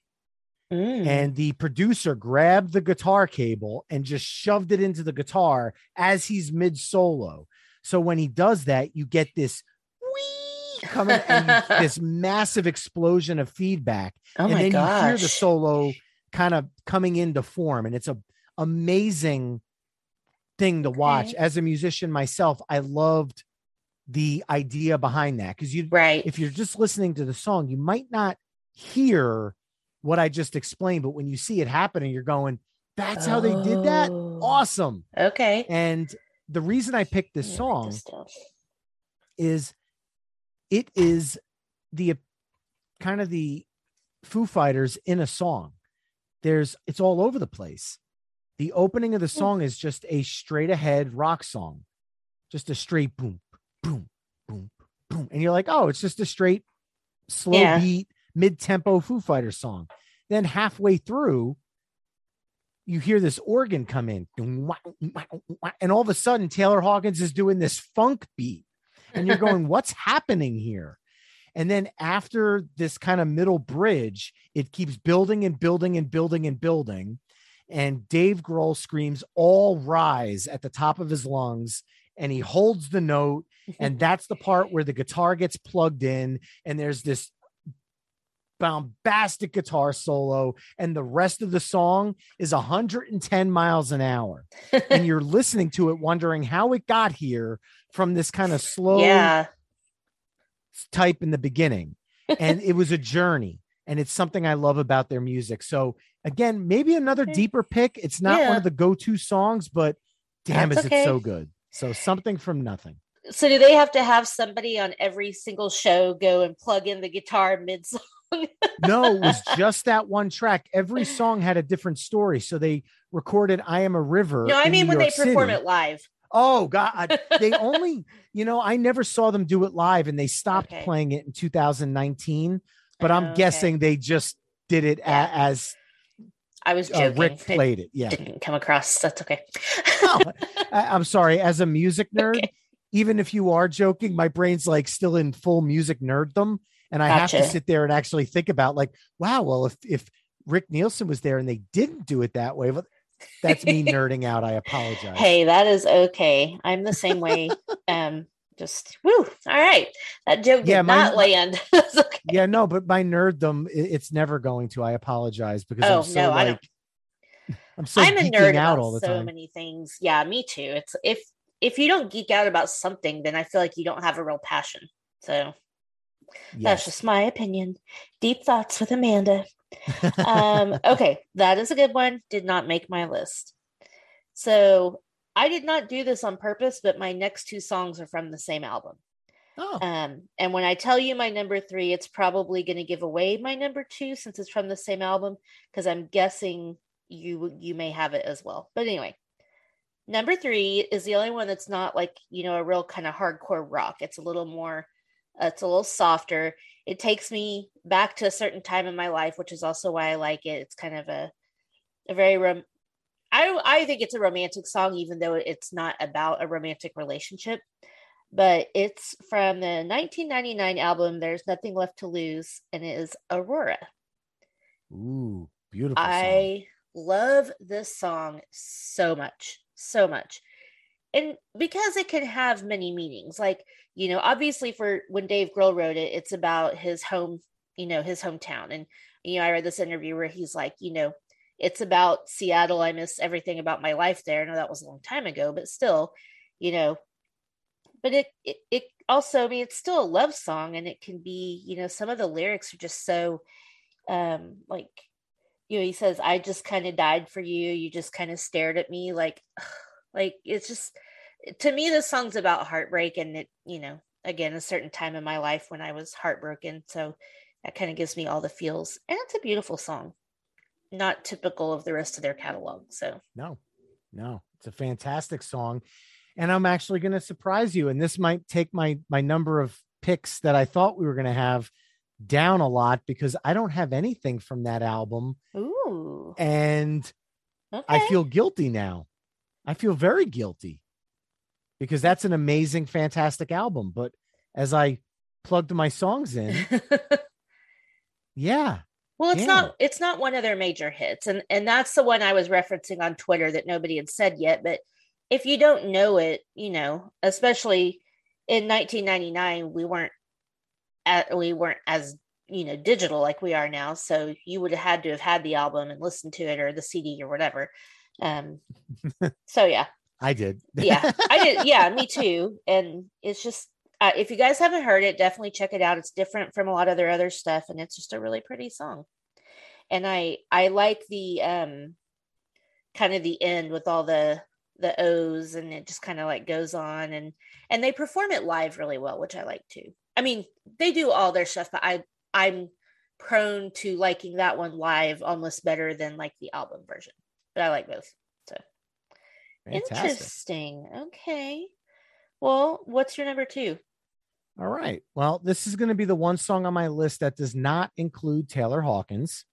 Mm. and the producer grabbed the guitar cable and just shoved it into the guitar as he's mid solo so when he does that you get this wee coming and <laughs> this massive explosion of feedback oh and then gosh. you hear the solo kind of coming into form and it's a amazing thing to watch Okay. as a musician myself i loved the idea behind that because you Right. if you're just listening to the song you might not hear what i just explained but when you see it happening you're going that's how they did that Oh. awesome Okay. and the reason i picked this Let me write song is it is the kind of the Foo Fighters in a song. There's it's all over the place. The opening of the hmm. song is just a straight ahead rock song, just a straight boom, boom, boom, boom, and you're like, oh, it's just a straight, slow Yeah. beat, mid tempo Foo Fighters song. Then halfway through, you hear this organ come in, and all of a sudden Taylor Hawkins is doing this funk beat and you're going, <laughs> what's happening here? And then after this kind of middle bridge, it keeps building and building and building and building. And Dave Grohl screams, All rise at the top of his lungs. And he holds the note. And <laughs> that's the part where the guitar gets plugged in. And there's this bombastic guitar solo. And the rest of the song is 110 miles an hour. and you're <laughs> listening to it, wondering how it got here from this kind of slow yeah. type in the beginning. And it was a journey. And it's something I love about their music. So again, maybe another deeper pick. It's not one of the go-to songs, but damn, That's is okay. it so good. So something from nothing. So do they have to have somebody on every single show go and plug in the guitar mid song? <laughs> No, it was just that one track. Every song had a different story. So they recorded I Am a River. No, I mean New when they York perform City. it live. Oh God. <laughs> They only, you know, I never saw them do it live and they stopped Okay. playing it in 2019. But I'm oh, Okay. guessing they just did it a- Yeah. as I was uh, joking. Rick played it. Yeah. didn't come across. That's okay. No, I, I'm sorry. As a music <laughs> nerd, Okay. even if you are joking, my brain's like still in full music nerddom. And I have to sit there and actually think about like, wow, well, if if Rick Nielsen was there and they didn't do it that way, well, that's me <laughs> nerding out. I apologize. Hey, that is okay. I'm the same way. <laughs> um, just woo. All right. That joke did Yeah, my- not land. <laughs> Okay. Yeah, no, but my nerddom, it's never going to. I apologize because Oh, I'm so no, like, I'm so I'm a nerd out all the so time. many things. Yeah, me too. It's if if you don't geek out about something, then I feel like you don't have a real passion. So that's just my opinion. Deep thoughts with Amanda. <laughs> um, okay, that is a good one. Did not make my list. So I did not do this on purpose, but my next two songs are from the same album. oh, Um, and when I tell you my number three, it's probably going to give away my number two since it's from the same album, because I'm guessing you you may have it as well. But anyway, number three is the only one that's not like you know a real kind of hardcore rock. It's a little more, uh, it's a little softer. It takes me back to a certain time in my life, which is also why I like it. It's kind of a a very rom- I I think it's a romantic song, even though it's not about a romantic relationship but it's from the 1999 album There's Nothing Left to Lose and it is Aurora. ooh, beautiful. song. I love this song so much, so much. And because it can have many meanings, like, you know, obviously for when Dave Grohl wrote it, it's about his home, you know, his hometown. And, you know, I read this interview where he's like, you know, it's about Seattle. I miss everything about my life there. I know that was a long time ago, but still, you know, but it, it it also i mean it's still a love song and it can be you know some of the lyrics are just so um like you know he says i just kind of died for you. You just kind of stared at me. Like <sighs> like it's just to me this song's about heartbreak and it you know again a certain time in my life when i was heartbroken. So that kind of gives me all the feels. And it's a beautiful song not typical of the rest of their catalog so No, no, it's a fantastic song. And I'm actually going to surprise you. And this might take my my number of picks that I thought we were going to have down a lot because I don't have anything from that album. Ooh. And Okay. I feel guilty now. I feel very guilty because that's an amazing, fantastic album. But as I plugged my songs in, <laughs> yeah, well, it's Yeah. not it's not one of their major hits. And and that's the one I was referencing on Twitter that nobody had said yet. But if you don't know it, you know, especially in 1999, we weren't at, we weren't as you know digital like we are now. So you would have had to have had the album and listened to it or the CD or whatever. Um, <laughs> so yeah, I did. yeah, I did. <laughs> Yeah, me too. And it's just uh, if you guys haven't heard it, definitely check it out. It's different from a lot of their other stuff, and it's just a really pretty song. And I I like the um kind of the end with all the the O's, and it just kind of like goes on, and and they perform it live really well, which I like too. I mean, they do all their stuff, but I I'm prone to liking that one live almost better than like the album version. But I like both. Fantastic. Interesting. Okay. Well, what's your number two? All right. Well, this is going to be the one song on my list that does not include Taylor Hawkins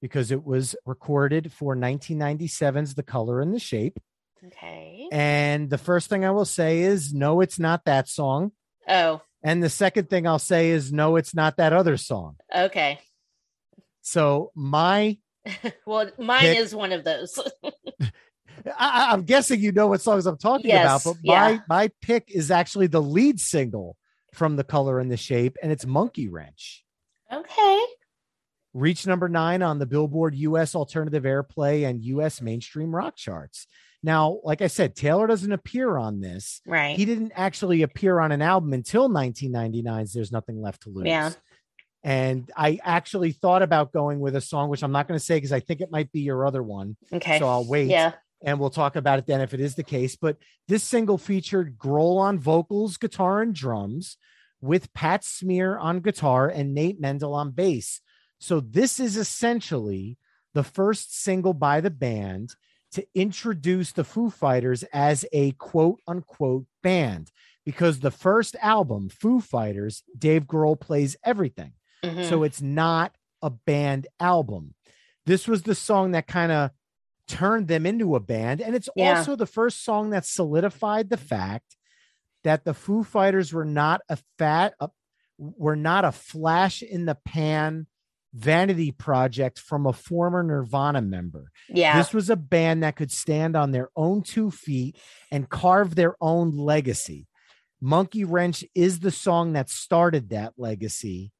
because it was recorded for 1997's The Color and the Shape. Okay. And the first thing I will say is no, it's not that song. Oh, And the second thing I'll say is no, it's not that other song. okay. So my, <laughs> well, mine Pick- is one of those. <laughs> I, I'm guessing you know what songs I'm talking Yes, about, but my yeah. my pick is actually the lead single from The Color and the Shape, and it's Monkey Wrench. okay. reached number nine on the Billboard US Alternative Airplay and US Mainstream Rock charts. Now, like I said, Taylor doesn't appear on this. Right. He didn't actually appear on an album until 1999's There's Nothing Left to Lose. Yeah. And I actually thought about going with a song, which I'm not going to say because I think it might be your other one. okay. So I'll wait yeah. And we'll talk about it then if it is the case. But this single featured Grohl on vocals, guitar, and drums, with Pat Smear on guitar and Nate Mendel on bass. So this is essentially the first single by the band to introduce the Foo Fighters as a quote unquote band. Because the first album, Foo Fighters, Dave Grohl plays everything. Mhm. So it's not a band album. This was the song that kind of turned them into a band. And it's Yeah. also the first song that solidified the fact that the Foo Fighters were not a fat, uh, were not a flash in the pan vanity project from a former Nirvana member. yeah. This was a band that could stand on their own two feet and carve their own legacy. Monkey Wrench is the song that started that legacy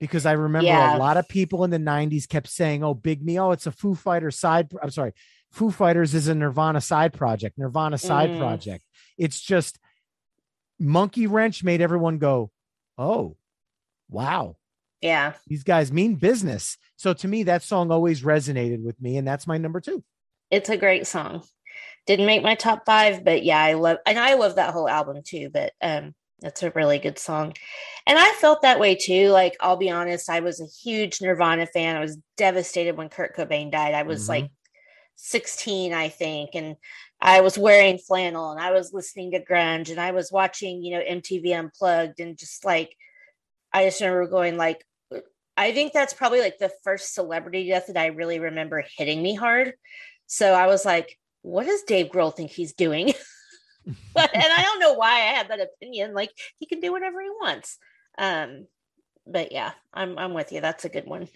because I remember a lot of people in the 90s kept saying, Oh, Big Me, oh, it's a Foo Fighter side. I'm sorry, Foo Fighters is a Nirvana side project, Nirvana side Mm. project. It's just Monkey Wrench made everyone go, Oh, wow yeah. these guys mean business. So to me, that song always resonated with me, and that's my number two. It's a great song. Didn't make my top five, but yeah, I love and I love that whole album too. But um that's a really good song. And I felt that way too. Like, I'll be honest, I was a huge Nirvana fan. I was devastated when Kurt Cobain died. I was Mhm. like 16, I think. And I was wearing flannel and I was listening to grunge and I was watching, you know, MTV Unplugged and just like, I just remember going like, I think that's probably like the first celebrity death that I really remember hitting me hard. So I was like, what does Dave Grohl think he's doing? <laughs> <laughs> but and I don't know why I had that opinion. Like he can do whatever he wants. Um, but yeah, I'm I'm with you. That's a good one.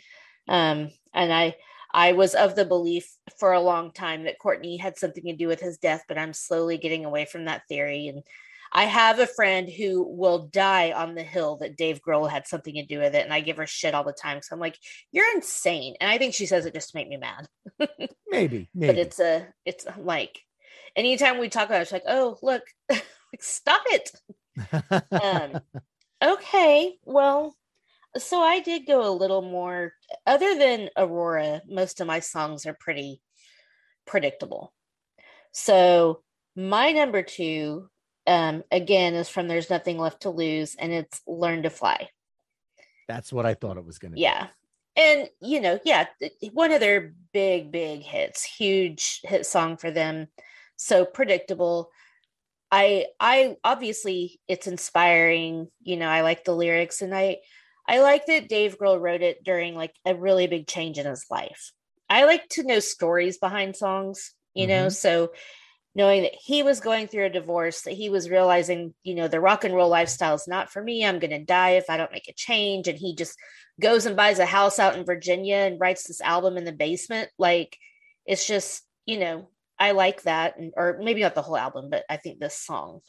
Um, and I I was of the belief for a long time that Courtney had something to do with his death, but I'm slowly getting away from that theory. And I have a friend who will die on the hill that Dave Grohl had something to do with it, and I give her shit all the time. So I'm like, "You're insane," and I think she says it just to make me mad. Maybe, <laughs> maybe. But it's a, it's like, anytime we talk about it, it's like, "Oh, look, <laughs> stop it." um, <laughs> okay, well, so I did go a little more. Other than Aurora, most of my songs are pretty predictable. So my number two, um, again, is from "There's Nothing Left to Lose," and it's "Learn to Fly." that's what I thought it was going to be. Yeah. And, you know, yeah, one of their big, big hits, huge hit song for them. So predictable. I I obviously it's inspiring. You know, I like the lyrics, and I I like that Dave Grohl wrote it during like a really big change in his life. I like to know stories behind songs. You know, Mhm. so knowing that he was going through a divorce, that he was realizing, you know, the rock and roll lifestyle is not for me. I'm going to die if I don't make a change. And he just goes and buys a house out in Virginia and writes this album in the basement. Like, it's just, you know, I like that. And, or maybe not the whole album, but I think this song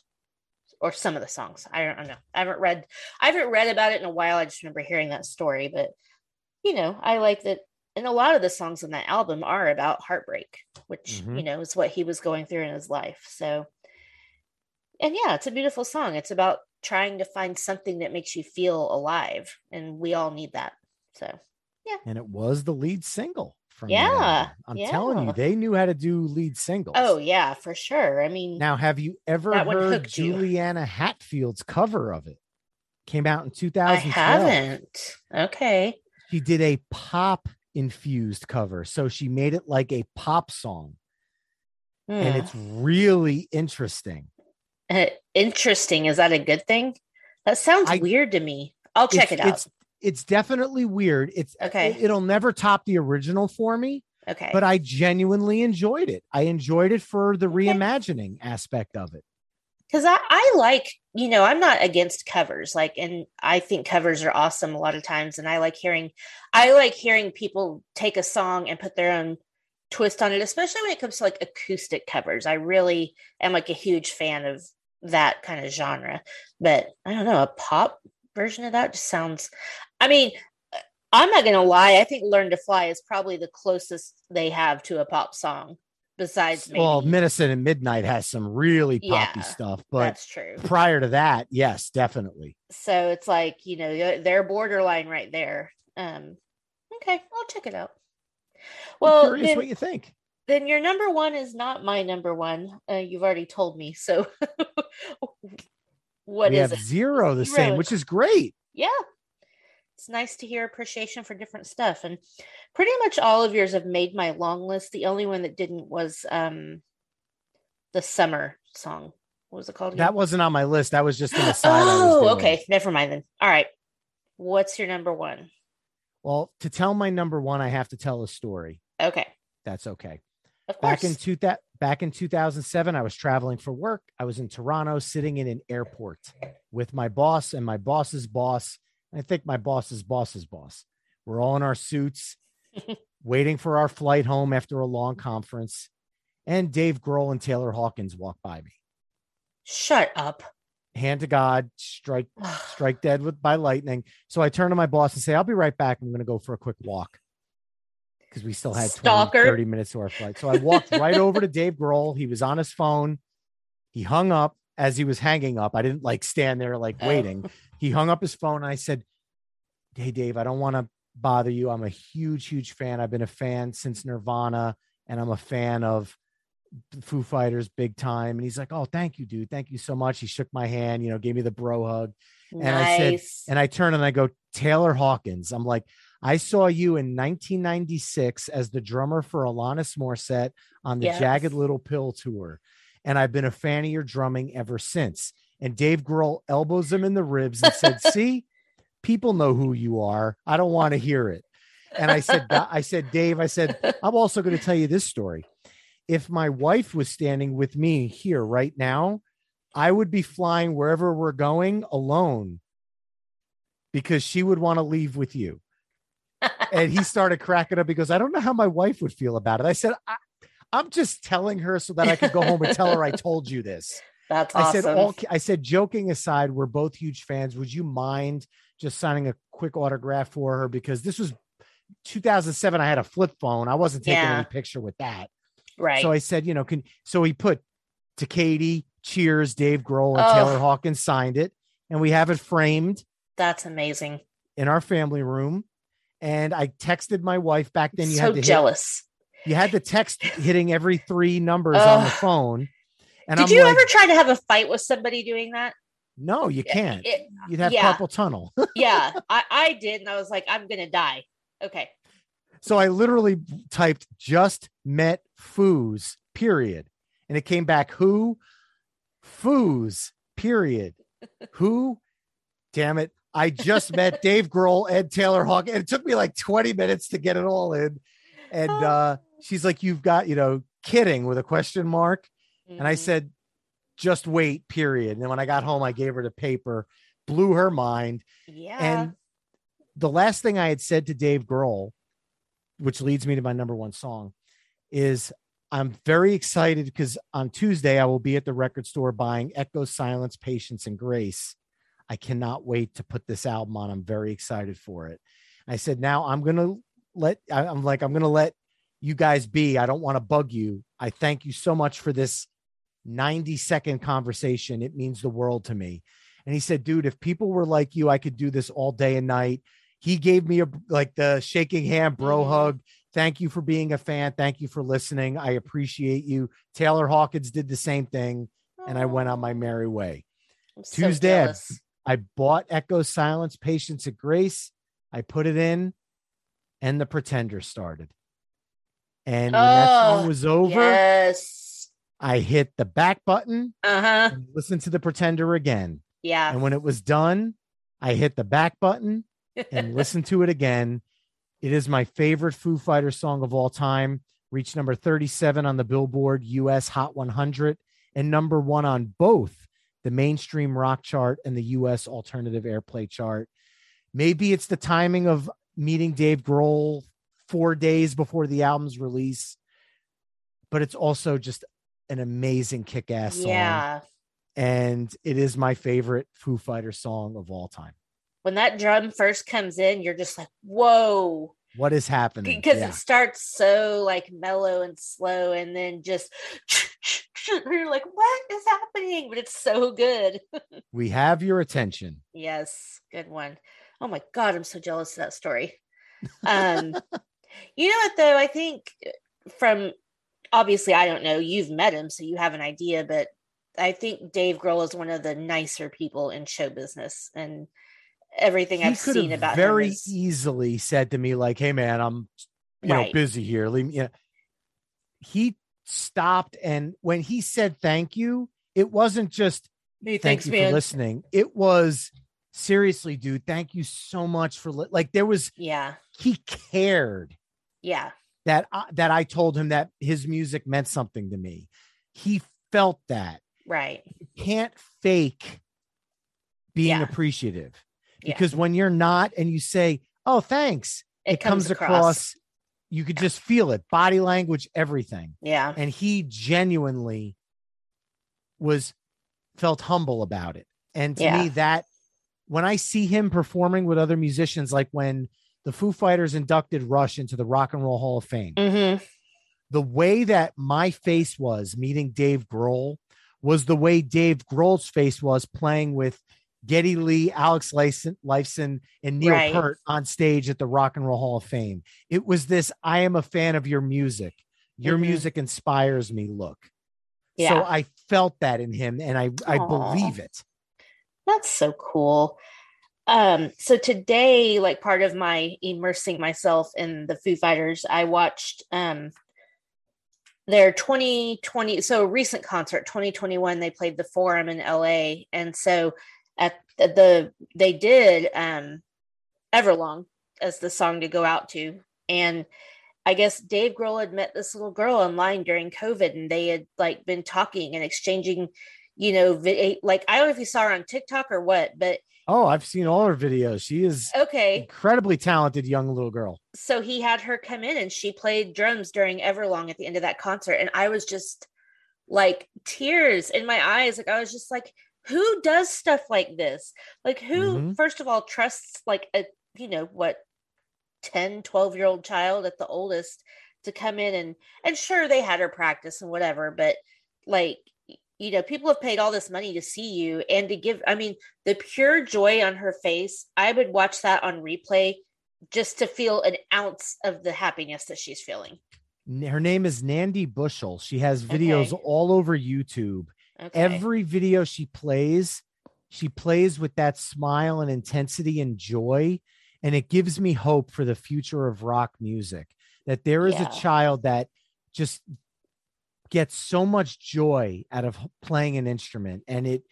or some of the songs. I don't, I don't know. I haven't read, I haven't read about it in a while. I just remember hearing that story, but you know, I like that. And a lot of the songs on that album are about heartbreak, which, Mhm. you know, is what he was going through in his life. So, and yeah, it's a beautiful song. It's about trying to find something that makes you feel alive. And we all need that. So, yeah. And it was the lead single from Yeah. I'm telling you, they knew how to do lead singles. oh, yeah, for sure. I mean, Now, have you ever heard hooked you. Juliana Hatfield's cover of it? Came out in 2000 I haven't. Okay. She did a pop infused cover. So she made it like a pop song. And Hmm. it's really interesting. Uh, interesting. Is that a good thing? That sounds I- weird to me. I'll check it out. It's it's definitely weird. It's Okay. it- it'll never top the original for me, Okay. but I genuinely enjoyed it. I enjoyed it for the Okay. reimagining aspect of it. because I, I like you know i'm not against covers like and i think covers are awesome a lot of times and i like hearing i like hearing people take a song and put their own twist on it especially when it comes to like acoustic covers i really am like a huge fan of that kind of genre but i don't know a pop version of that just sounds i mean i'm not gonna lie i think learn to fly is probably the closest they have to a pop song besides maybe Well, Medicine and Midnight has some really poppy Yeah, stuff, but that's true prior to that, yes, definitely. so it's like you know they're- borderline right there um okay i'll check it out well curious then, what you think. then your number one is not my number one uh, you've already told me so <laughs> what we is have it zero the Zero. same, which is great. yeah it's nice to hear appreciation for different stuff and pretty much all of yours have made my long list the only one that didn't was um the summer song what was it called again? That wasn't on my list. That was just an <gasps> aside. Oh okay never mind then all right what's your number one Well, to tell my number one, I have to tell a story. okay That's okay. of course Back in two that back in 2007, I was traveling for work. I was in Toronto, sitting in an airport with my boss and my boss's boss. I think my boss's boss's boss. We're all in our suits, <laughs> waiting for our flight home after a long conference. And Dave Grohl and Taylor Hawkins walk by me. Shut up. Hand to God, strike <sighs> strike dead with by lightning. So I turn to my boss and say, I'll be right back. I'm going to go for a quick walk because we still had 20, 30 minutes to our flight. So I walked right over to <laughs> Dave Grohl. He was on his phone. He hung up as he was hanging up. I didn't like stand there like Oh. waiting. He hung up his phone. And I said, Hey, Dave, I don't want to bother you. I'm a huge, huge fan. I've been a fan since Nirvana and I'm a fan of Foo Fighters big time. And he's like, Oh, thank you, dude. Thank you so much. He shook my hand, you know, gave me the bro hug. And I said- And I turn and I go, Taylor Hawkins. I'm like, I saw you in 1996 as the drummer for Alanis Morissette on the Yes. Jagged Little Pill tour. And I've been a fan of your drumming ever since. And Dave Grohl elbows him in the ribs and said, <laughs> See, people know who you are. I don't want to hear it. And I said, I said, Dave, I said, I'm also going to tell you this story. If my wife was standing with me here right now, I would be flying wherever we're going alone because she would want to leave with you. And he started cracking up because I don't know how my wife would feel about it. I said, I, I'm just telling her so that I could go home and tell her I told you this. That's I said, all, I said, joking aside, we're both huge fans. Would you mind just signing a quick autograph for her? Because this was 2007. I had a flip phone. I wasn't taking Yeah. any picture with that. right. So I said, you know, can so he put to Katie, cheers, Dave Grohl, and Oh. Taylor Hawkins signed it, and we have it framed That's amazing. in our family room. And I texted my wife back then. You so had to hit, jealous. you had the text hitting every three numbers on the phone. And Did I'm you like, ever try to have a fight with somebody doing that? no, you can't. It- You'd have yeah. carpal tunnel. <laughs> yeah, I, I did, and I was like, I'm gonna die. Okay. so I literally typed just met foos, period. And it came back who Foos, period. <laughs> Who? Damn it. I just met <laughs> Dave Grohl and Taylor Hawk, and it took me like 20 minutes to get it all in. And Oh. uh, she's like, You've got, you know, kidding with a question mark. And I Mhm. said, Just wait, period. And then when I got home, I gave her the paper, blew her mind. yeah. And the last thing I had said to Dave Grohl, which leads me to my number one song, is I'm very excited because on Tuesday I will be at the record store buying Echo Silence, Patience, and Grace. I cannot wait to put this album on. I'm very excited for it. I said, now I'm gonna let I'm like, I'm gonna let you guys be. I don't want to bug you. I thank you so much for this 90 second conversation. It means the world to me. And he said, dude, if people were like you, I could do this all day and night. He gave me a like the shaking hand bro Mhm. hug. Thank you for being a fan. Thank you for listening. I appreciate you. Taylor Hawkins did the same thing, and I went on my merry way. I'm Tuesday, I- I bought Echo Silence, Patience and Grace. I put it in, and the Pretender started. And when that song Oh, was over, Yes. I hit the back button Uh huh. and listened to the Pretender again. Yeah. And when it was done, I hit the back button and <laughs> listened to it again. It is my favorite Foo Fighters song of all time. Reached number 37 on the Billboard US Hot 100 and number one on both the mainstream rock chart and the US alternative airplay chart. Maybe it's the timing of meeting Dave Grohl four days before the album's release, but it's also just an amazing kick ass song. yeah. And it is my favorite Foo Fighter song of all time. When that drum first comes in, you're just like, whoa. What is happening? Because Yeah. it starts so like mellow and slow, and then just <laughs> you're like, what is happening? But it's so good. <laughs> we have your attention. Yes, good one. Oh my god, I'm so jealous of that story. Um, <laughs> you know what though? I think from obviously I don't know. You've met him, so you have an idea, but I think Dave Grohl is one of the nicer people in show business, and everything he I've seen about very him is easily said to me, like, "Hey, man, I'm you know busy here. Leave me." Yeah. He stopped, and when he said thank you, it wasn't just Hey, thank thanks, you man. for listening. It was seriously, dude. Thank you so much for li-. like. There was yeah, he cared yeah, that I, that I told him that his music meant something to me. He felt that. right. can't fake being Yeah. appreciative Yeah. because when you're not and you say, "Oh, thanks," It, comes, across. You could just feel it, body language, everything. Yeah, And he genuinely was felt humble about it. And to Yeah. me, that when I see him performing with other musicians, like when the Foo Fighters inducted Rush into the Rock and Roll Hall of Fame, hmm the way that my face was meeting Dave Grohl was the way Dave Grohl's face was playing with Geddy Lee, Alex Lifeson, and Neil Right. Peart on stage at the Rock and Roll Hall of Fame. It was this I am a fan of your music. Your Mhm. music inspires me look. yeah. So I felt that in him and I I believe it. That's so cool. Um, so today, like part of my immersing myself in the Foo Fighters, I watched um their 2020 so recent concert 2021 they played the forum in LA and so at the, the they did um Everlong as the song to go out to and I guess Dave Grohl had met this little girl online during COVID and they had like been talking and exchanging you know, like I don't know if you saw her on TikTok or what, but Oh, I've seen all her videos. She is okay. incredibly talented young little girl. So he had her come in and she played drums during Everlong at the end of that concert. And I was just like tears in my eyes. Like I was just like, who does stuff like this? Like who, Mhm. first of all, trusts like a, you know, what, 10, 12 year old child at the oldest to come in and, and sure they had her practice and whatever, but like, you know, people have paid all this money to see you and to give, I mean, the pure joy on her face, I would watch that on replay just to feel an ounce of the happiness that she's feeling. Her name is Nandi Bushell. She has videos Okay. all over YouTube. Okay. every video she plays she plays with that smile and intensity and joy and it gives me hope for the future of rock music that there is Yeah. a child that just gets so much joy out of playing an instrument and it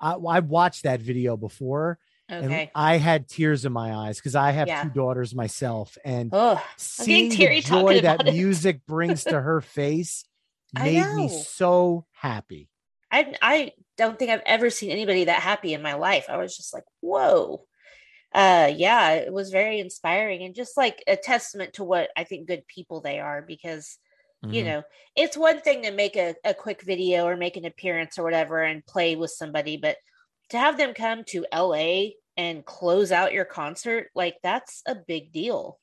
I, I watched that video before and Okay. I had tears in my eyes because I have Yeah. two daughters myself, and Oh, seeing the joy that music brings to her <laughs> face made me so happy. I I don't think I've ever seen anybody that happy in my life. I was just like, whoa. Uh yeah, it was very inspiring and just like a testament to what I think good people they are because you Mhm. know it's one thing to make a, a quick video or make an appearance or whatever and play with somebody but to have them come to la and close out your concert like that's a big deal.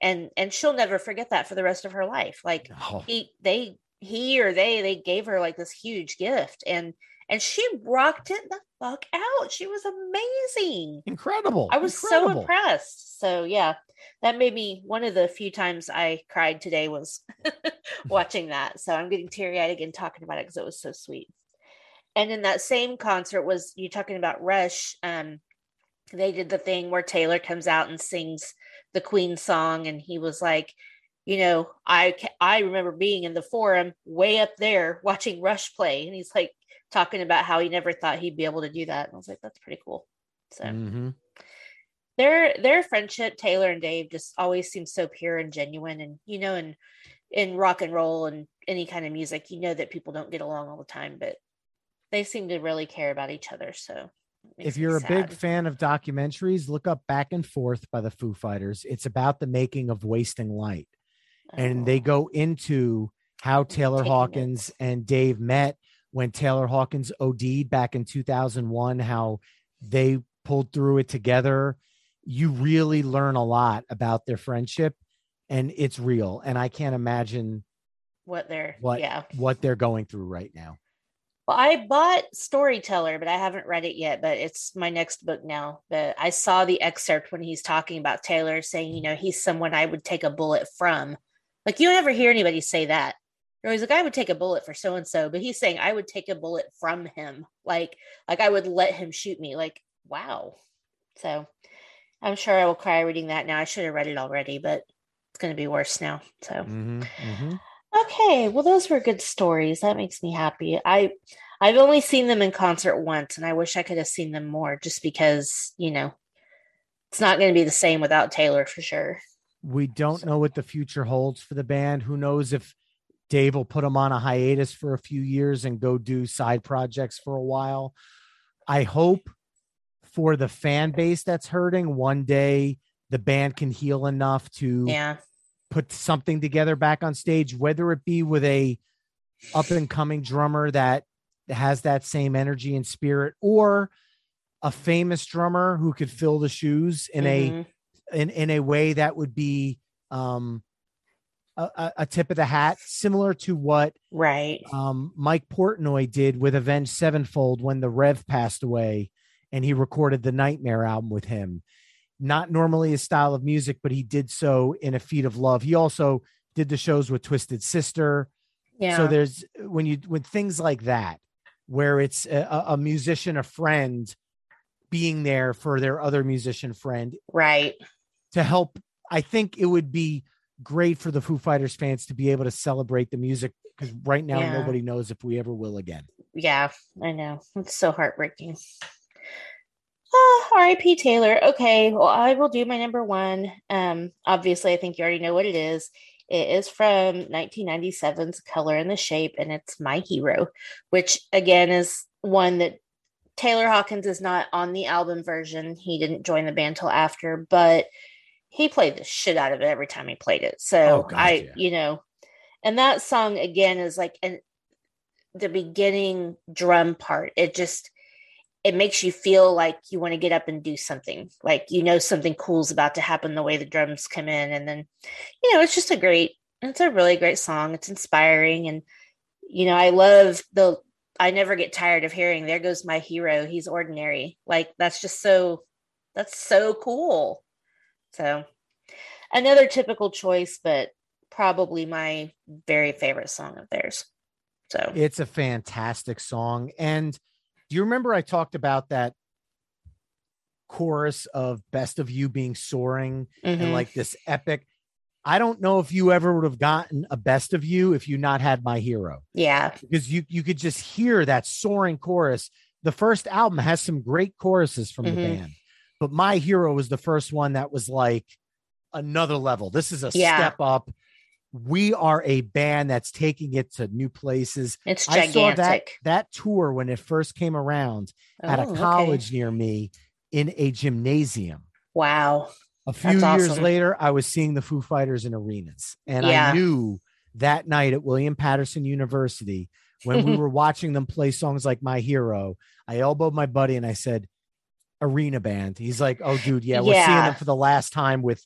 And and she'll never forget that for the rest of her life. Like Oh, he they he or they they gave her like this huge gift. And and she rocked it the fuck out she was amazing incredible! I was so impressed. So yeah, that made me one of the few times I cried today was <laughs> watching that. So I'm getting teary eyed again talking about it because it was so sweet. And in that same concert was you talking about Rush. Um, they did the thing where Taylor comes out and sings the Queen song, and he was like, you know, I I remember being in the forum way up there watching Rush play, and he's like talking about how he never thought he'd be able to do that. And I was like, that's pretty cool. So Mhm. their their friendship taylor and dave just always seems so pure and genuine and you know in in rock and roll and any kind of music you know that people don't get along all the time but they seem to really care about each other so If you're a big fan of documentaries, look up Back and Forth by the Foo Fighters. It's about the making of Wasting Light. and they Oh, go into how Taylor Hawkins notes. and Dave met when Taylor Hawkins OD'd back in 2001, how they pulled through it together. You really learn a lot about their friendship and it's real. And I can't imagine what they're what yeah what they're going through right now. well i bought storyteller but i haven't read it yet but it's my next book now but i saw the excerpt when he's talking about taylor saying you know he's someone i would take a bullet from like you don't ever hear anybody say that You're always like i would take a bullet for so and so but he's saying i would take a bullet from him like like i would let him shoot me like wow so i'm sure i will cry reading that now i should have read it already but it's going to be worse now so Mhm, mhm. Okay, well those were good stories. That makes me happy. I I've only seen them in concert once and I wish I could have seen them more just because, you know, it's not going to be the same without Taylor for sure. We don't know what the future holds for the band. Who knows if Dave will put them on a hiatus for a few years and go do side projects for a while. I hope for the fan base that's hurting, one day the band can heal enough to Yeah. put something together back on stage, whether it be with a up and coming drummer that has that same energy and spirit, or a famous drummer who could fill the shoes in a Mhm. in in a way that would be um a, a- tip of the hat, similar to what right. um Mike Portnoy did with Avenged Sevenfold when the Rev passed away, and he recorded the Nightmare album with him. Not normally his style of music, but he did so in a feat of love. He also did the shows with Twisted Sister. Yeah. So there's when you when things like that, where it's a- a musician, a friend, being there for their other musician friend right. to help. I think it would be great for the Foo Fighters fans to be able to celebrate the music because right now Yeah. nobody knows if we ever will again. Yeah, I know. It's so heartbreaking. Ah, R.I.P. Taylor. Okay, well, I will do my number one. Um, obviously, I think you already know what it is. It is from 1997's Color and the Shape, and it's My Hero, which again is one that Taylor Hawkins is not on the album version. He didn't join the band till after, but he played the shit out of it every time he played it. So Oh, God, I, yeah. you know, and that song again is like an the beginning drum part. It just it makes you feel like you want to get up and do something. Like you know something cool's about to happen the way the drums come in and then you know it's just a great it's a really great song. It's inspiring and you know I love the I never get tired of hearing there goes my hero. He's ordinary. Like that's just so that's so cool. So another typical choice but probably my very favorite song of theirs. So It's a fantastic song. And do you remember I talked about that chorus of Best of You being soaring mhm. and like this epic? I don't know if you ever would have gotten a best of you if you not had my hero Yeah. because you you could just hear that soaring chorus. The first album has some great choruses from the Mhm. band, but my hero was the first one that was like another level. This is a Yeah. step up. We are a band that's taking it to new places. It's I saw that gigantic. that tour when it first came around at Oh, a okay. college near me in a gymnasium. Wow. A few That's years awesome. later, I was seeing the Foo Fighters in arenas, and Yeah. I knew that night at William Paterson University when we <laughs> were watching them play songs like "My Hero." I elbowed my buddy and I said, "Arena band." He's like, "Oh, dude, yeah, we're seeing them for the last time with,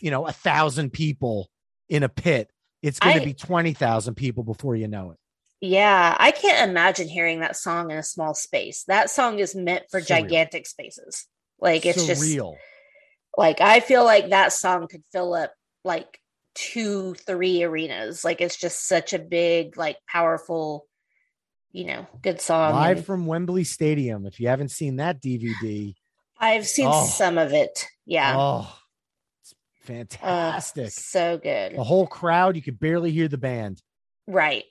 you know, a thousand people in a pit. It's going to be twenty thousand people before you know it." Yeah. I can't imagine hearing that song in a small space. That song is meant for Surreal. gigantic spaces. Like it's just surreal. like I feel like that song could fill up like two, three arenas. Like it's just such a big, like powerful, you know, good song. Live and from Wembley Stadium. If you haven't seen that DVD, I've seen Oh. some of it. Yeah. oh, it's Uh, fantastic. so good. the whole crowd, you could barely hear the band. Right.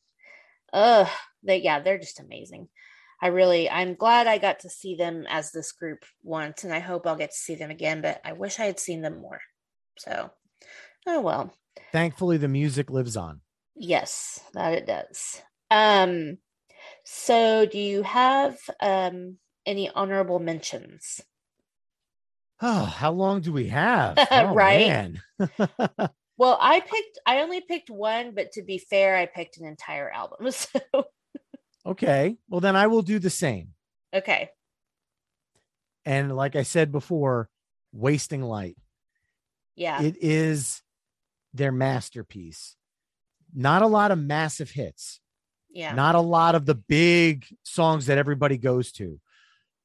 <laughs> Ugh. They yeah, they're just amazing. I really I'm glad I got to see them as this group once and I hope I'll get to see them again, but I wish I had seen them more. So oh well. Thankfully, the music lives on. Yes, that it does. Um so do you have um any honorable mentions? Oh, how long do we have? <laughs> Oh, Right. <laughs> Well, I picked I only picked one, but to be fair, I picked an entire album. <laughs> So okay. Well, then I will do the same. okay. And like I said before, Wasting Light. Yeah. It is their masterpiece. Not a lot of massive hits. Yeah. not a lot of the big songs that everybody goes to,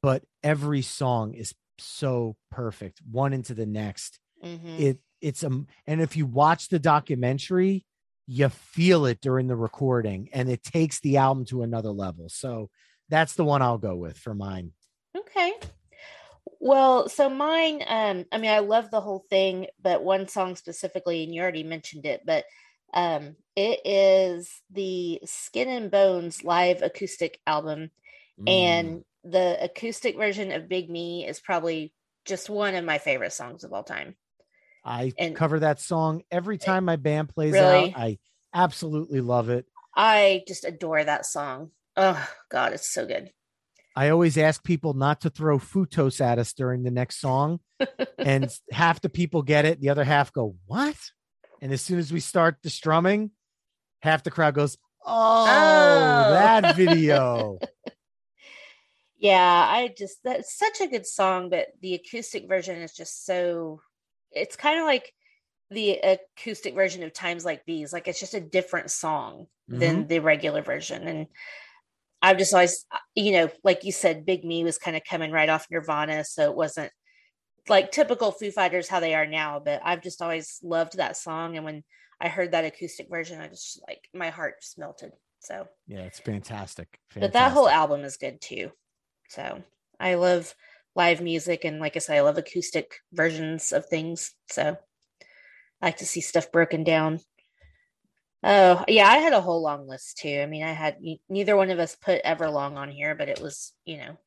but every song is so perfect, one into the next. Mhm. It it's um, and if you watch the documentary, you feel it during the recording, and it takes the album to another level. So that's the one I'll go with for mine. Okay. Well, so mine, um, I mean, I love the whole thing, but one song specifically, and you already mentioned it, but um, it is the Skin and Bones live acoustic album. Mm. And the acoustic version of Big Me is probably just one of my favorite songs of all time. I and- cover that song every time my band plays Really? out. I absolutely love it. I just adore that song. Oh, God, it's so good. I always ask people not to throw Footos at us during the next song. <laughs> and half the people get it. The other half go, What? And as soon as we start the strumming, half the crowd goes, Oh, Oh. that video. <laughs> Yeah, I just that's such a good song, but the acoustic version is just so it's kind of like the acoustic version of Times Like These. Like it's just a different song than mm-hmm. the regular version. And I've just always, you know, like you said, Big Me was kind of coming right off Nirvana, so it wasn't like typical Foo Fighters how they are now. But I've just always loved that song, and when I heard that acoustic version, I just like my heart just melted. So yeah, it's fantastic. but that whole album is good too. So I love live music, and like I said, I love acoustic versions of things. So I like to see stuff broken down. Oh yeah, I had a whole long list too. I mean, I had neither one of us put Everlong on here, but it was you know.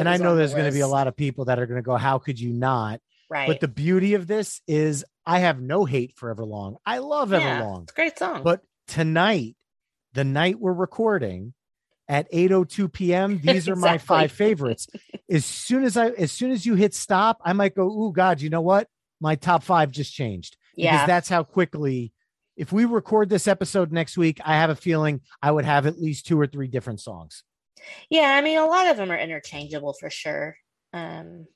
And I know on the there's going to be a lot of people that are going to go, How could you not? right? But the beauty of this is I have no hate for Everlong. I love yeah, Everlong. it's a great song. But tonight, the night we're recording at 8:02 p.m., <laughs> these are my five favorites. as soon as I as soon as you hit stop, I might go, "Ooh god, you know what? My top 5 just changed." Yeah. Because that's how quickly if we record this episode next week, I have a feeling I would have at least two or three different songs. Yeah, I mean, a lot of them are interchangeable for sure. Um,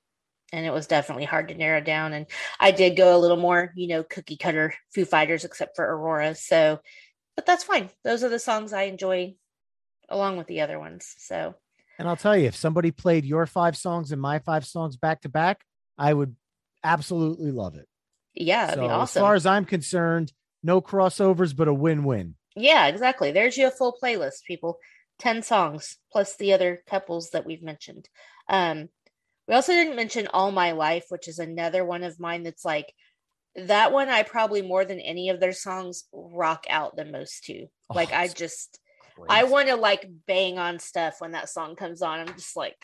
and it was definitely hard to narrow down. And I did go a little more, you know, cookie cutter Foo Fighters, except for Aurora. So, but that's fine. Those are the songs I enjoy along with the other ones. So, And I'll tell you, if somebody played your five songs and my five songs back to back, I would absolutely love it. yeah, so be as far as I'm concerned, no crossovers, but a win-win. yeah, exactly. There's your full playlist, people. 10 songs plus the other couples that we've mentioned. Um, we also didn't mention All My Life, which is another one of mine that's like that one I probably more than any of their songs rock out the most to. Oh, Like I just Great. I want to like bang on stuff when that song comes on. I'm just like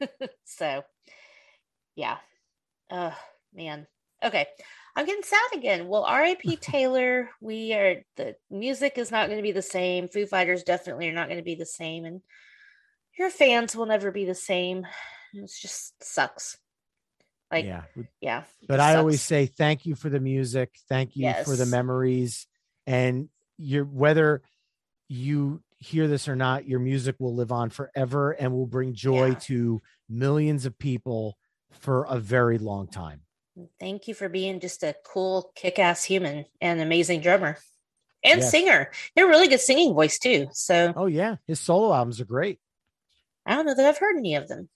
<laughs> so yeah. Oh man. Okay. I'm getting sad again. Well, R.I.P. <laughs> Taylor. We are the music is not going to be the same. Foo Fighters definitely are not going to be the same, and your fans will never be the same. It just sucks. Like yeah, yeah. But just I always say thank you for the music. Thank you for the memories. And you're whether you hear this or not, your music will live on forever and will bring joy Yeah. to millions of people for a very long time. Thank you for being just a cool, kick-ass human and amazing drummer and Yes. singer. You're a really good singing voice too. So Oh yeah, his solo albums are great. I don't know that I've heard any of them.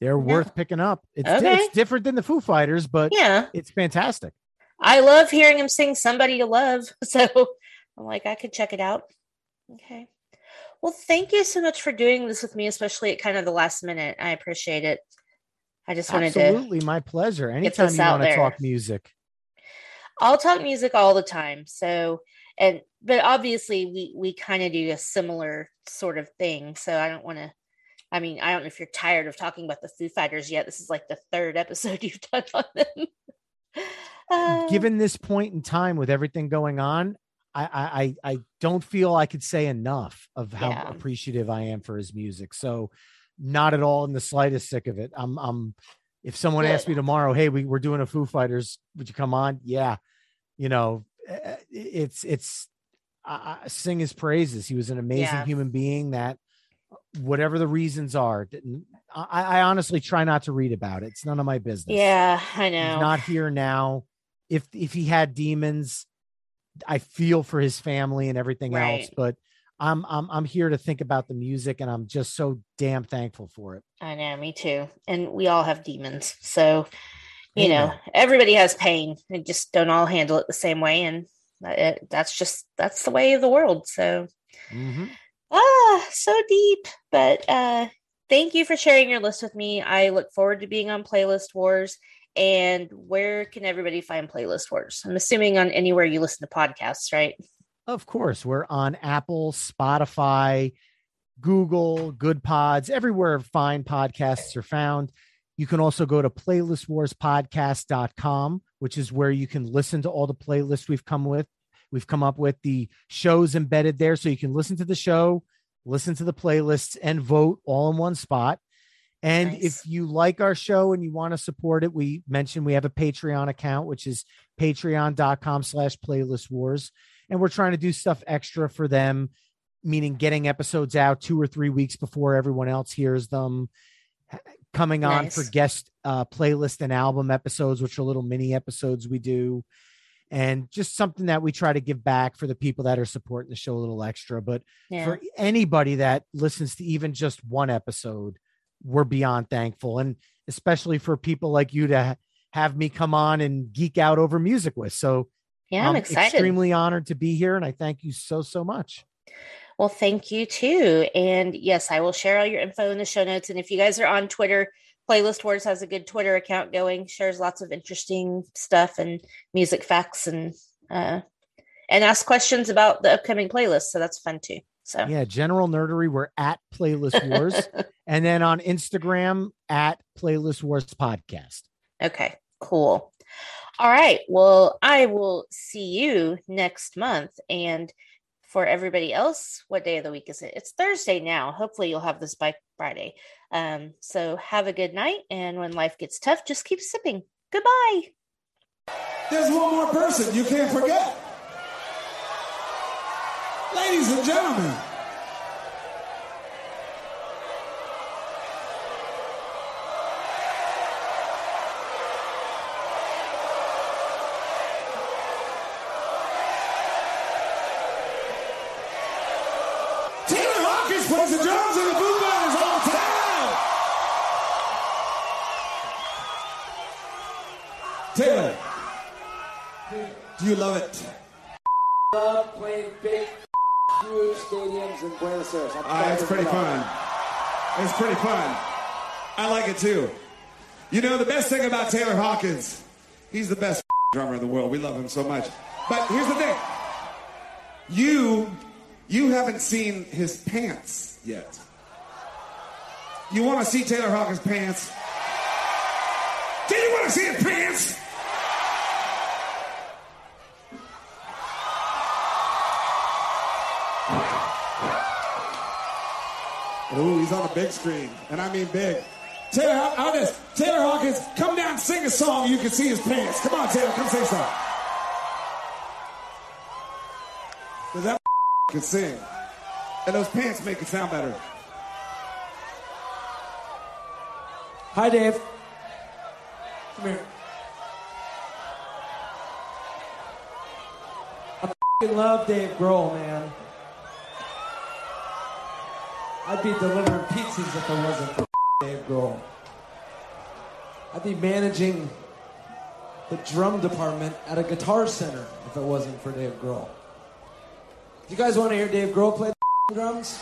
They're Yeah. worth picking up. It's, Okay. it's different than the Foo Fighters, but Yeah, it's fantastic. I love hearing him sing "Somebody to Love." <laughs> So I'm like, I could check it out. Okay. Well, thank you so much for doing this with me, especially at kind of the last minute. I appreciate it. I just wanted to. Absolutely, my pleasure. Anytime you want to talk music. I'll talk music all the time. So, and but obviously we we kind of do a similar sort of thing. So I don't want to. I mean, I don't know if you're tired of talking about the Foo Fighters yet. This is like the third episode <laughs> you've done on them. <laughs> Uh, given this point in time with everything going on, I I I I don't feel I could say enough of how Yeah. appreciative I am for his music. So not at all in the slightest sick of it. I'm I'm if someone asked me tomorrow, hey, we, we're doing a Foo Fighters, would you come on? Yeah. You know, eh, it's it's I, I sing his praises. He was an amazing Yeah. human being that whatever the reasons are, didn't- I, I honestly try not to read about it. It's none of my business yeah, I he's know. not here now if if he had demons i feel for his family and everything else but i'm i'm i'm here to think about the music and i'm just so damn thankful for it I know, me too. And we all have demons. So, you know, everybody has pain. They just don't all handle it the same way. And it, that's just, that's the way of the world. So, Mhm. ah, so deep. But uh, thank you for sharing your list with me. I look forward to being on Playlist Wars. And where can everybody find Playlist Wars? I'm assuming on anywhere you listen to podcasts, right? Of course we're on apple spotify google Goodpods everywhere fine podcasts are found. You can also go to playlistwarspodcast.com which is where you can listen to all the playlists we've come with we've come up with the shows embedded there. So you can listen to the show listen to the playlists and vote all in one spot. And Nice. if you like our show and you want to support it we mentioned we have a patreon account which is patreon.com slash playlist wars and we're trying to do stuff extra for them meaning getting episodes out two or three weeks before everyone else hears them coming on for guest uh, playlist and album episodes which are little mini episodes we do and just something that we try to give back for the people that are supporting the show a little extra. But Yeah. for anybody that listens to even just one episode we're beyond thankful and especially for people like you to ha- have me come on and geek out over music with. So yeah, I'm I'm excited. extremely honored to be here and I thank you so so much. Well, thank you too. And yes, I will share all your info in the show notes. And if you guys are on Twitter, Playlist Wars has a good Twitter account going, shares lots of interesting stuff and music facts and uh and ask questions about the upcoming playlist. So that's fun too. So Yeah, general nerdery we're at Playlist Wars <laughs> and then on Instagram at Playlist Wars podcast. okay, cool. All right. Well, I will see you next month. And for everybody else, what day of the week is it? It's Thursday now. Hopefully, you'll have this by Friday. Um, so have a good night. And when life gets tough, just keep sipping. Goodbye. There's one more person you can't forget. Ladies and gentlemen, stadiums in Buenos Aires. I'm Uh, it's pretty fun. It's pretty fun. I like it too. You know, the best thing about Taylor Hawkins, he's the best <laughs> drummer in the world. We love him so much. But here's the thing. You, you haven't seen his pants yet. You want to see Taylor Hawkins' pants? Do you want to see his pants? Ooh, he's on the big screen, and I mean big. Taylor, how, this? Taylor Hawkins, come down, and sing a song. You can see his pants. Come on, Taylor, come sing a song. Cause that <laughs> can sing, and those pants make it sound better. Hi, Dave. Come here. I love Dave Grohl, man. I'd be delivering pizzas if it wasn't for Dave Grohl. I'd be managing the drum department at a guitar center if it wasn't for Dave Grohl. Do you guys want to hear Dave Grohl play the drums?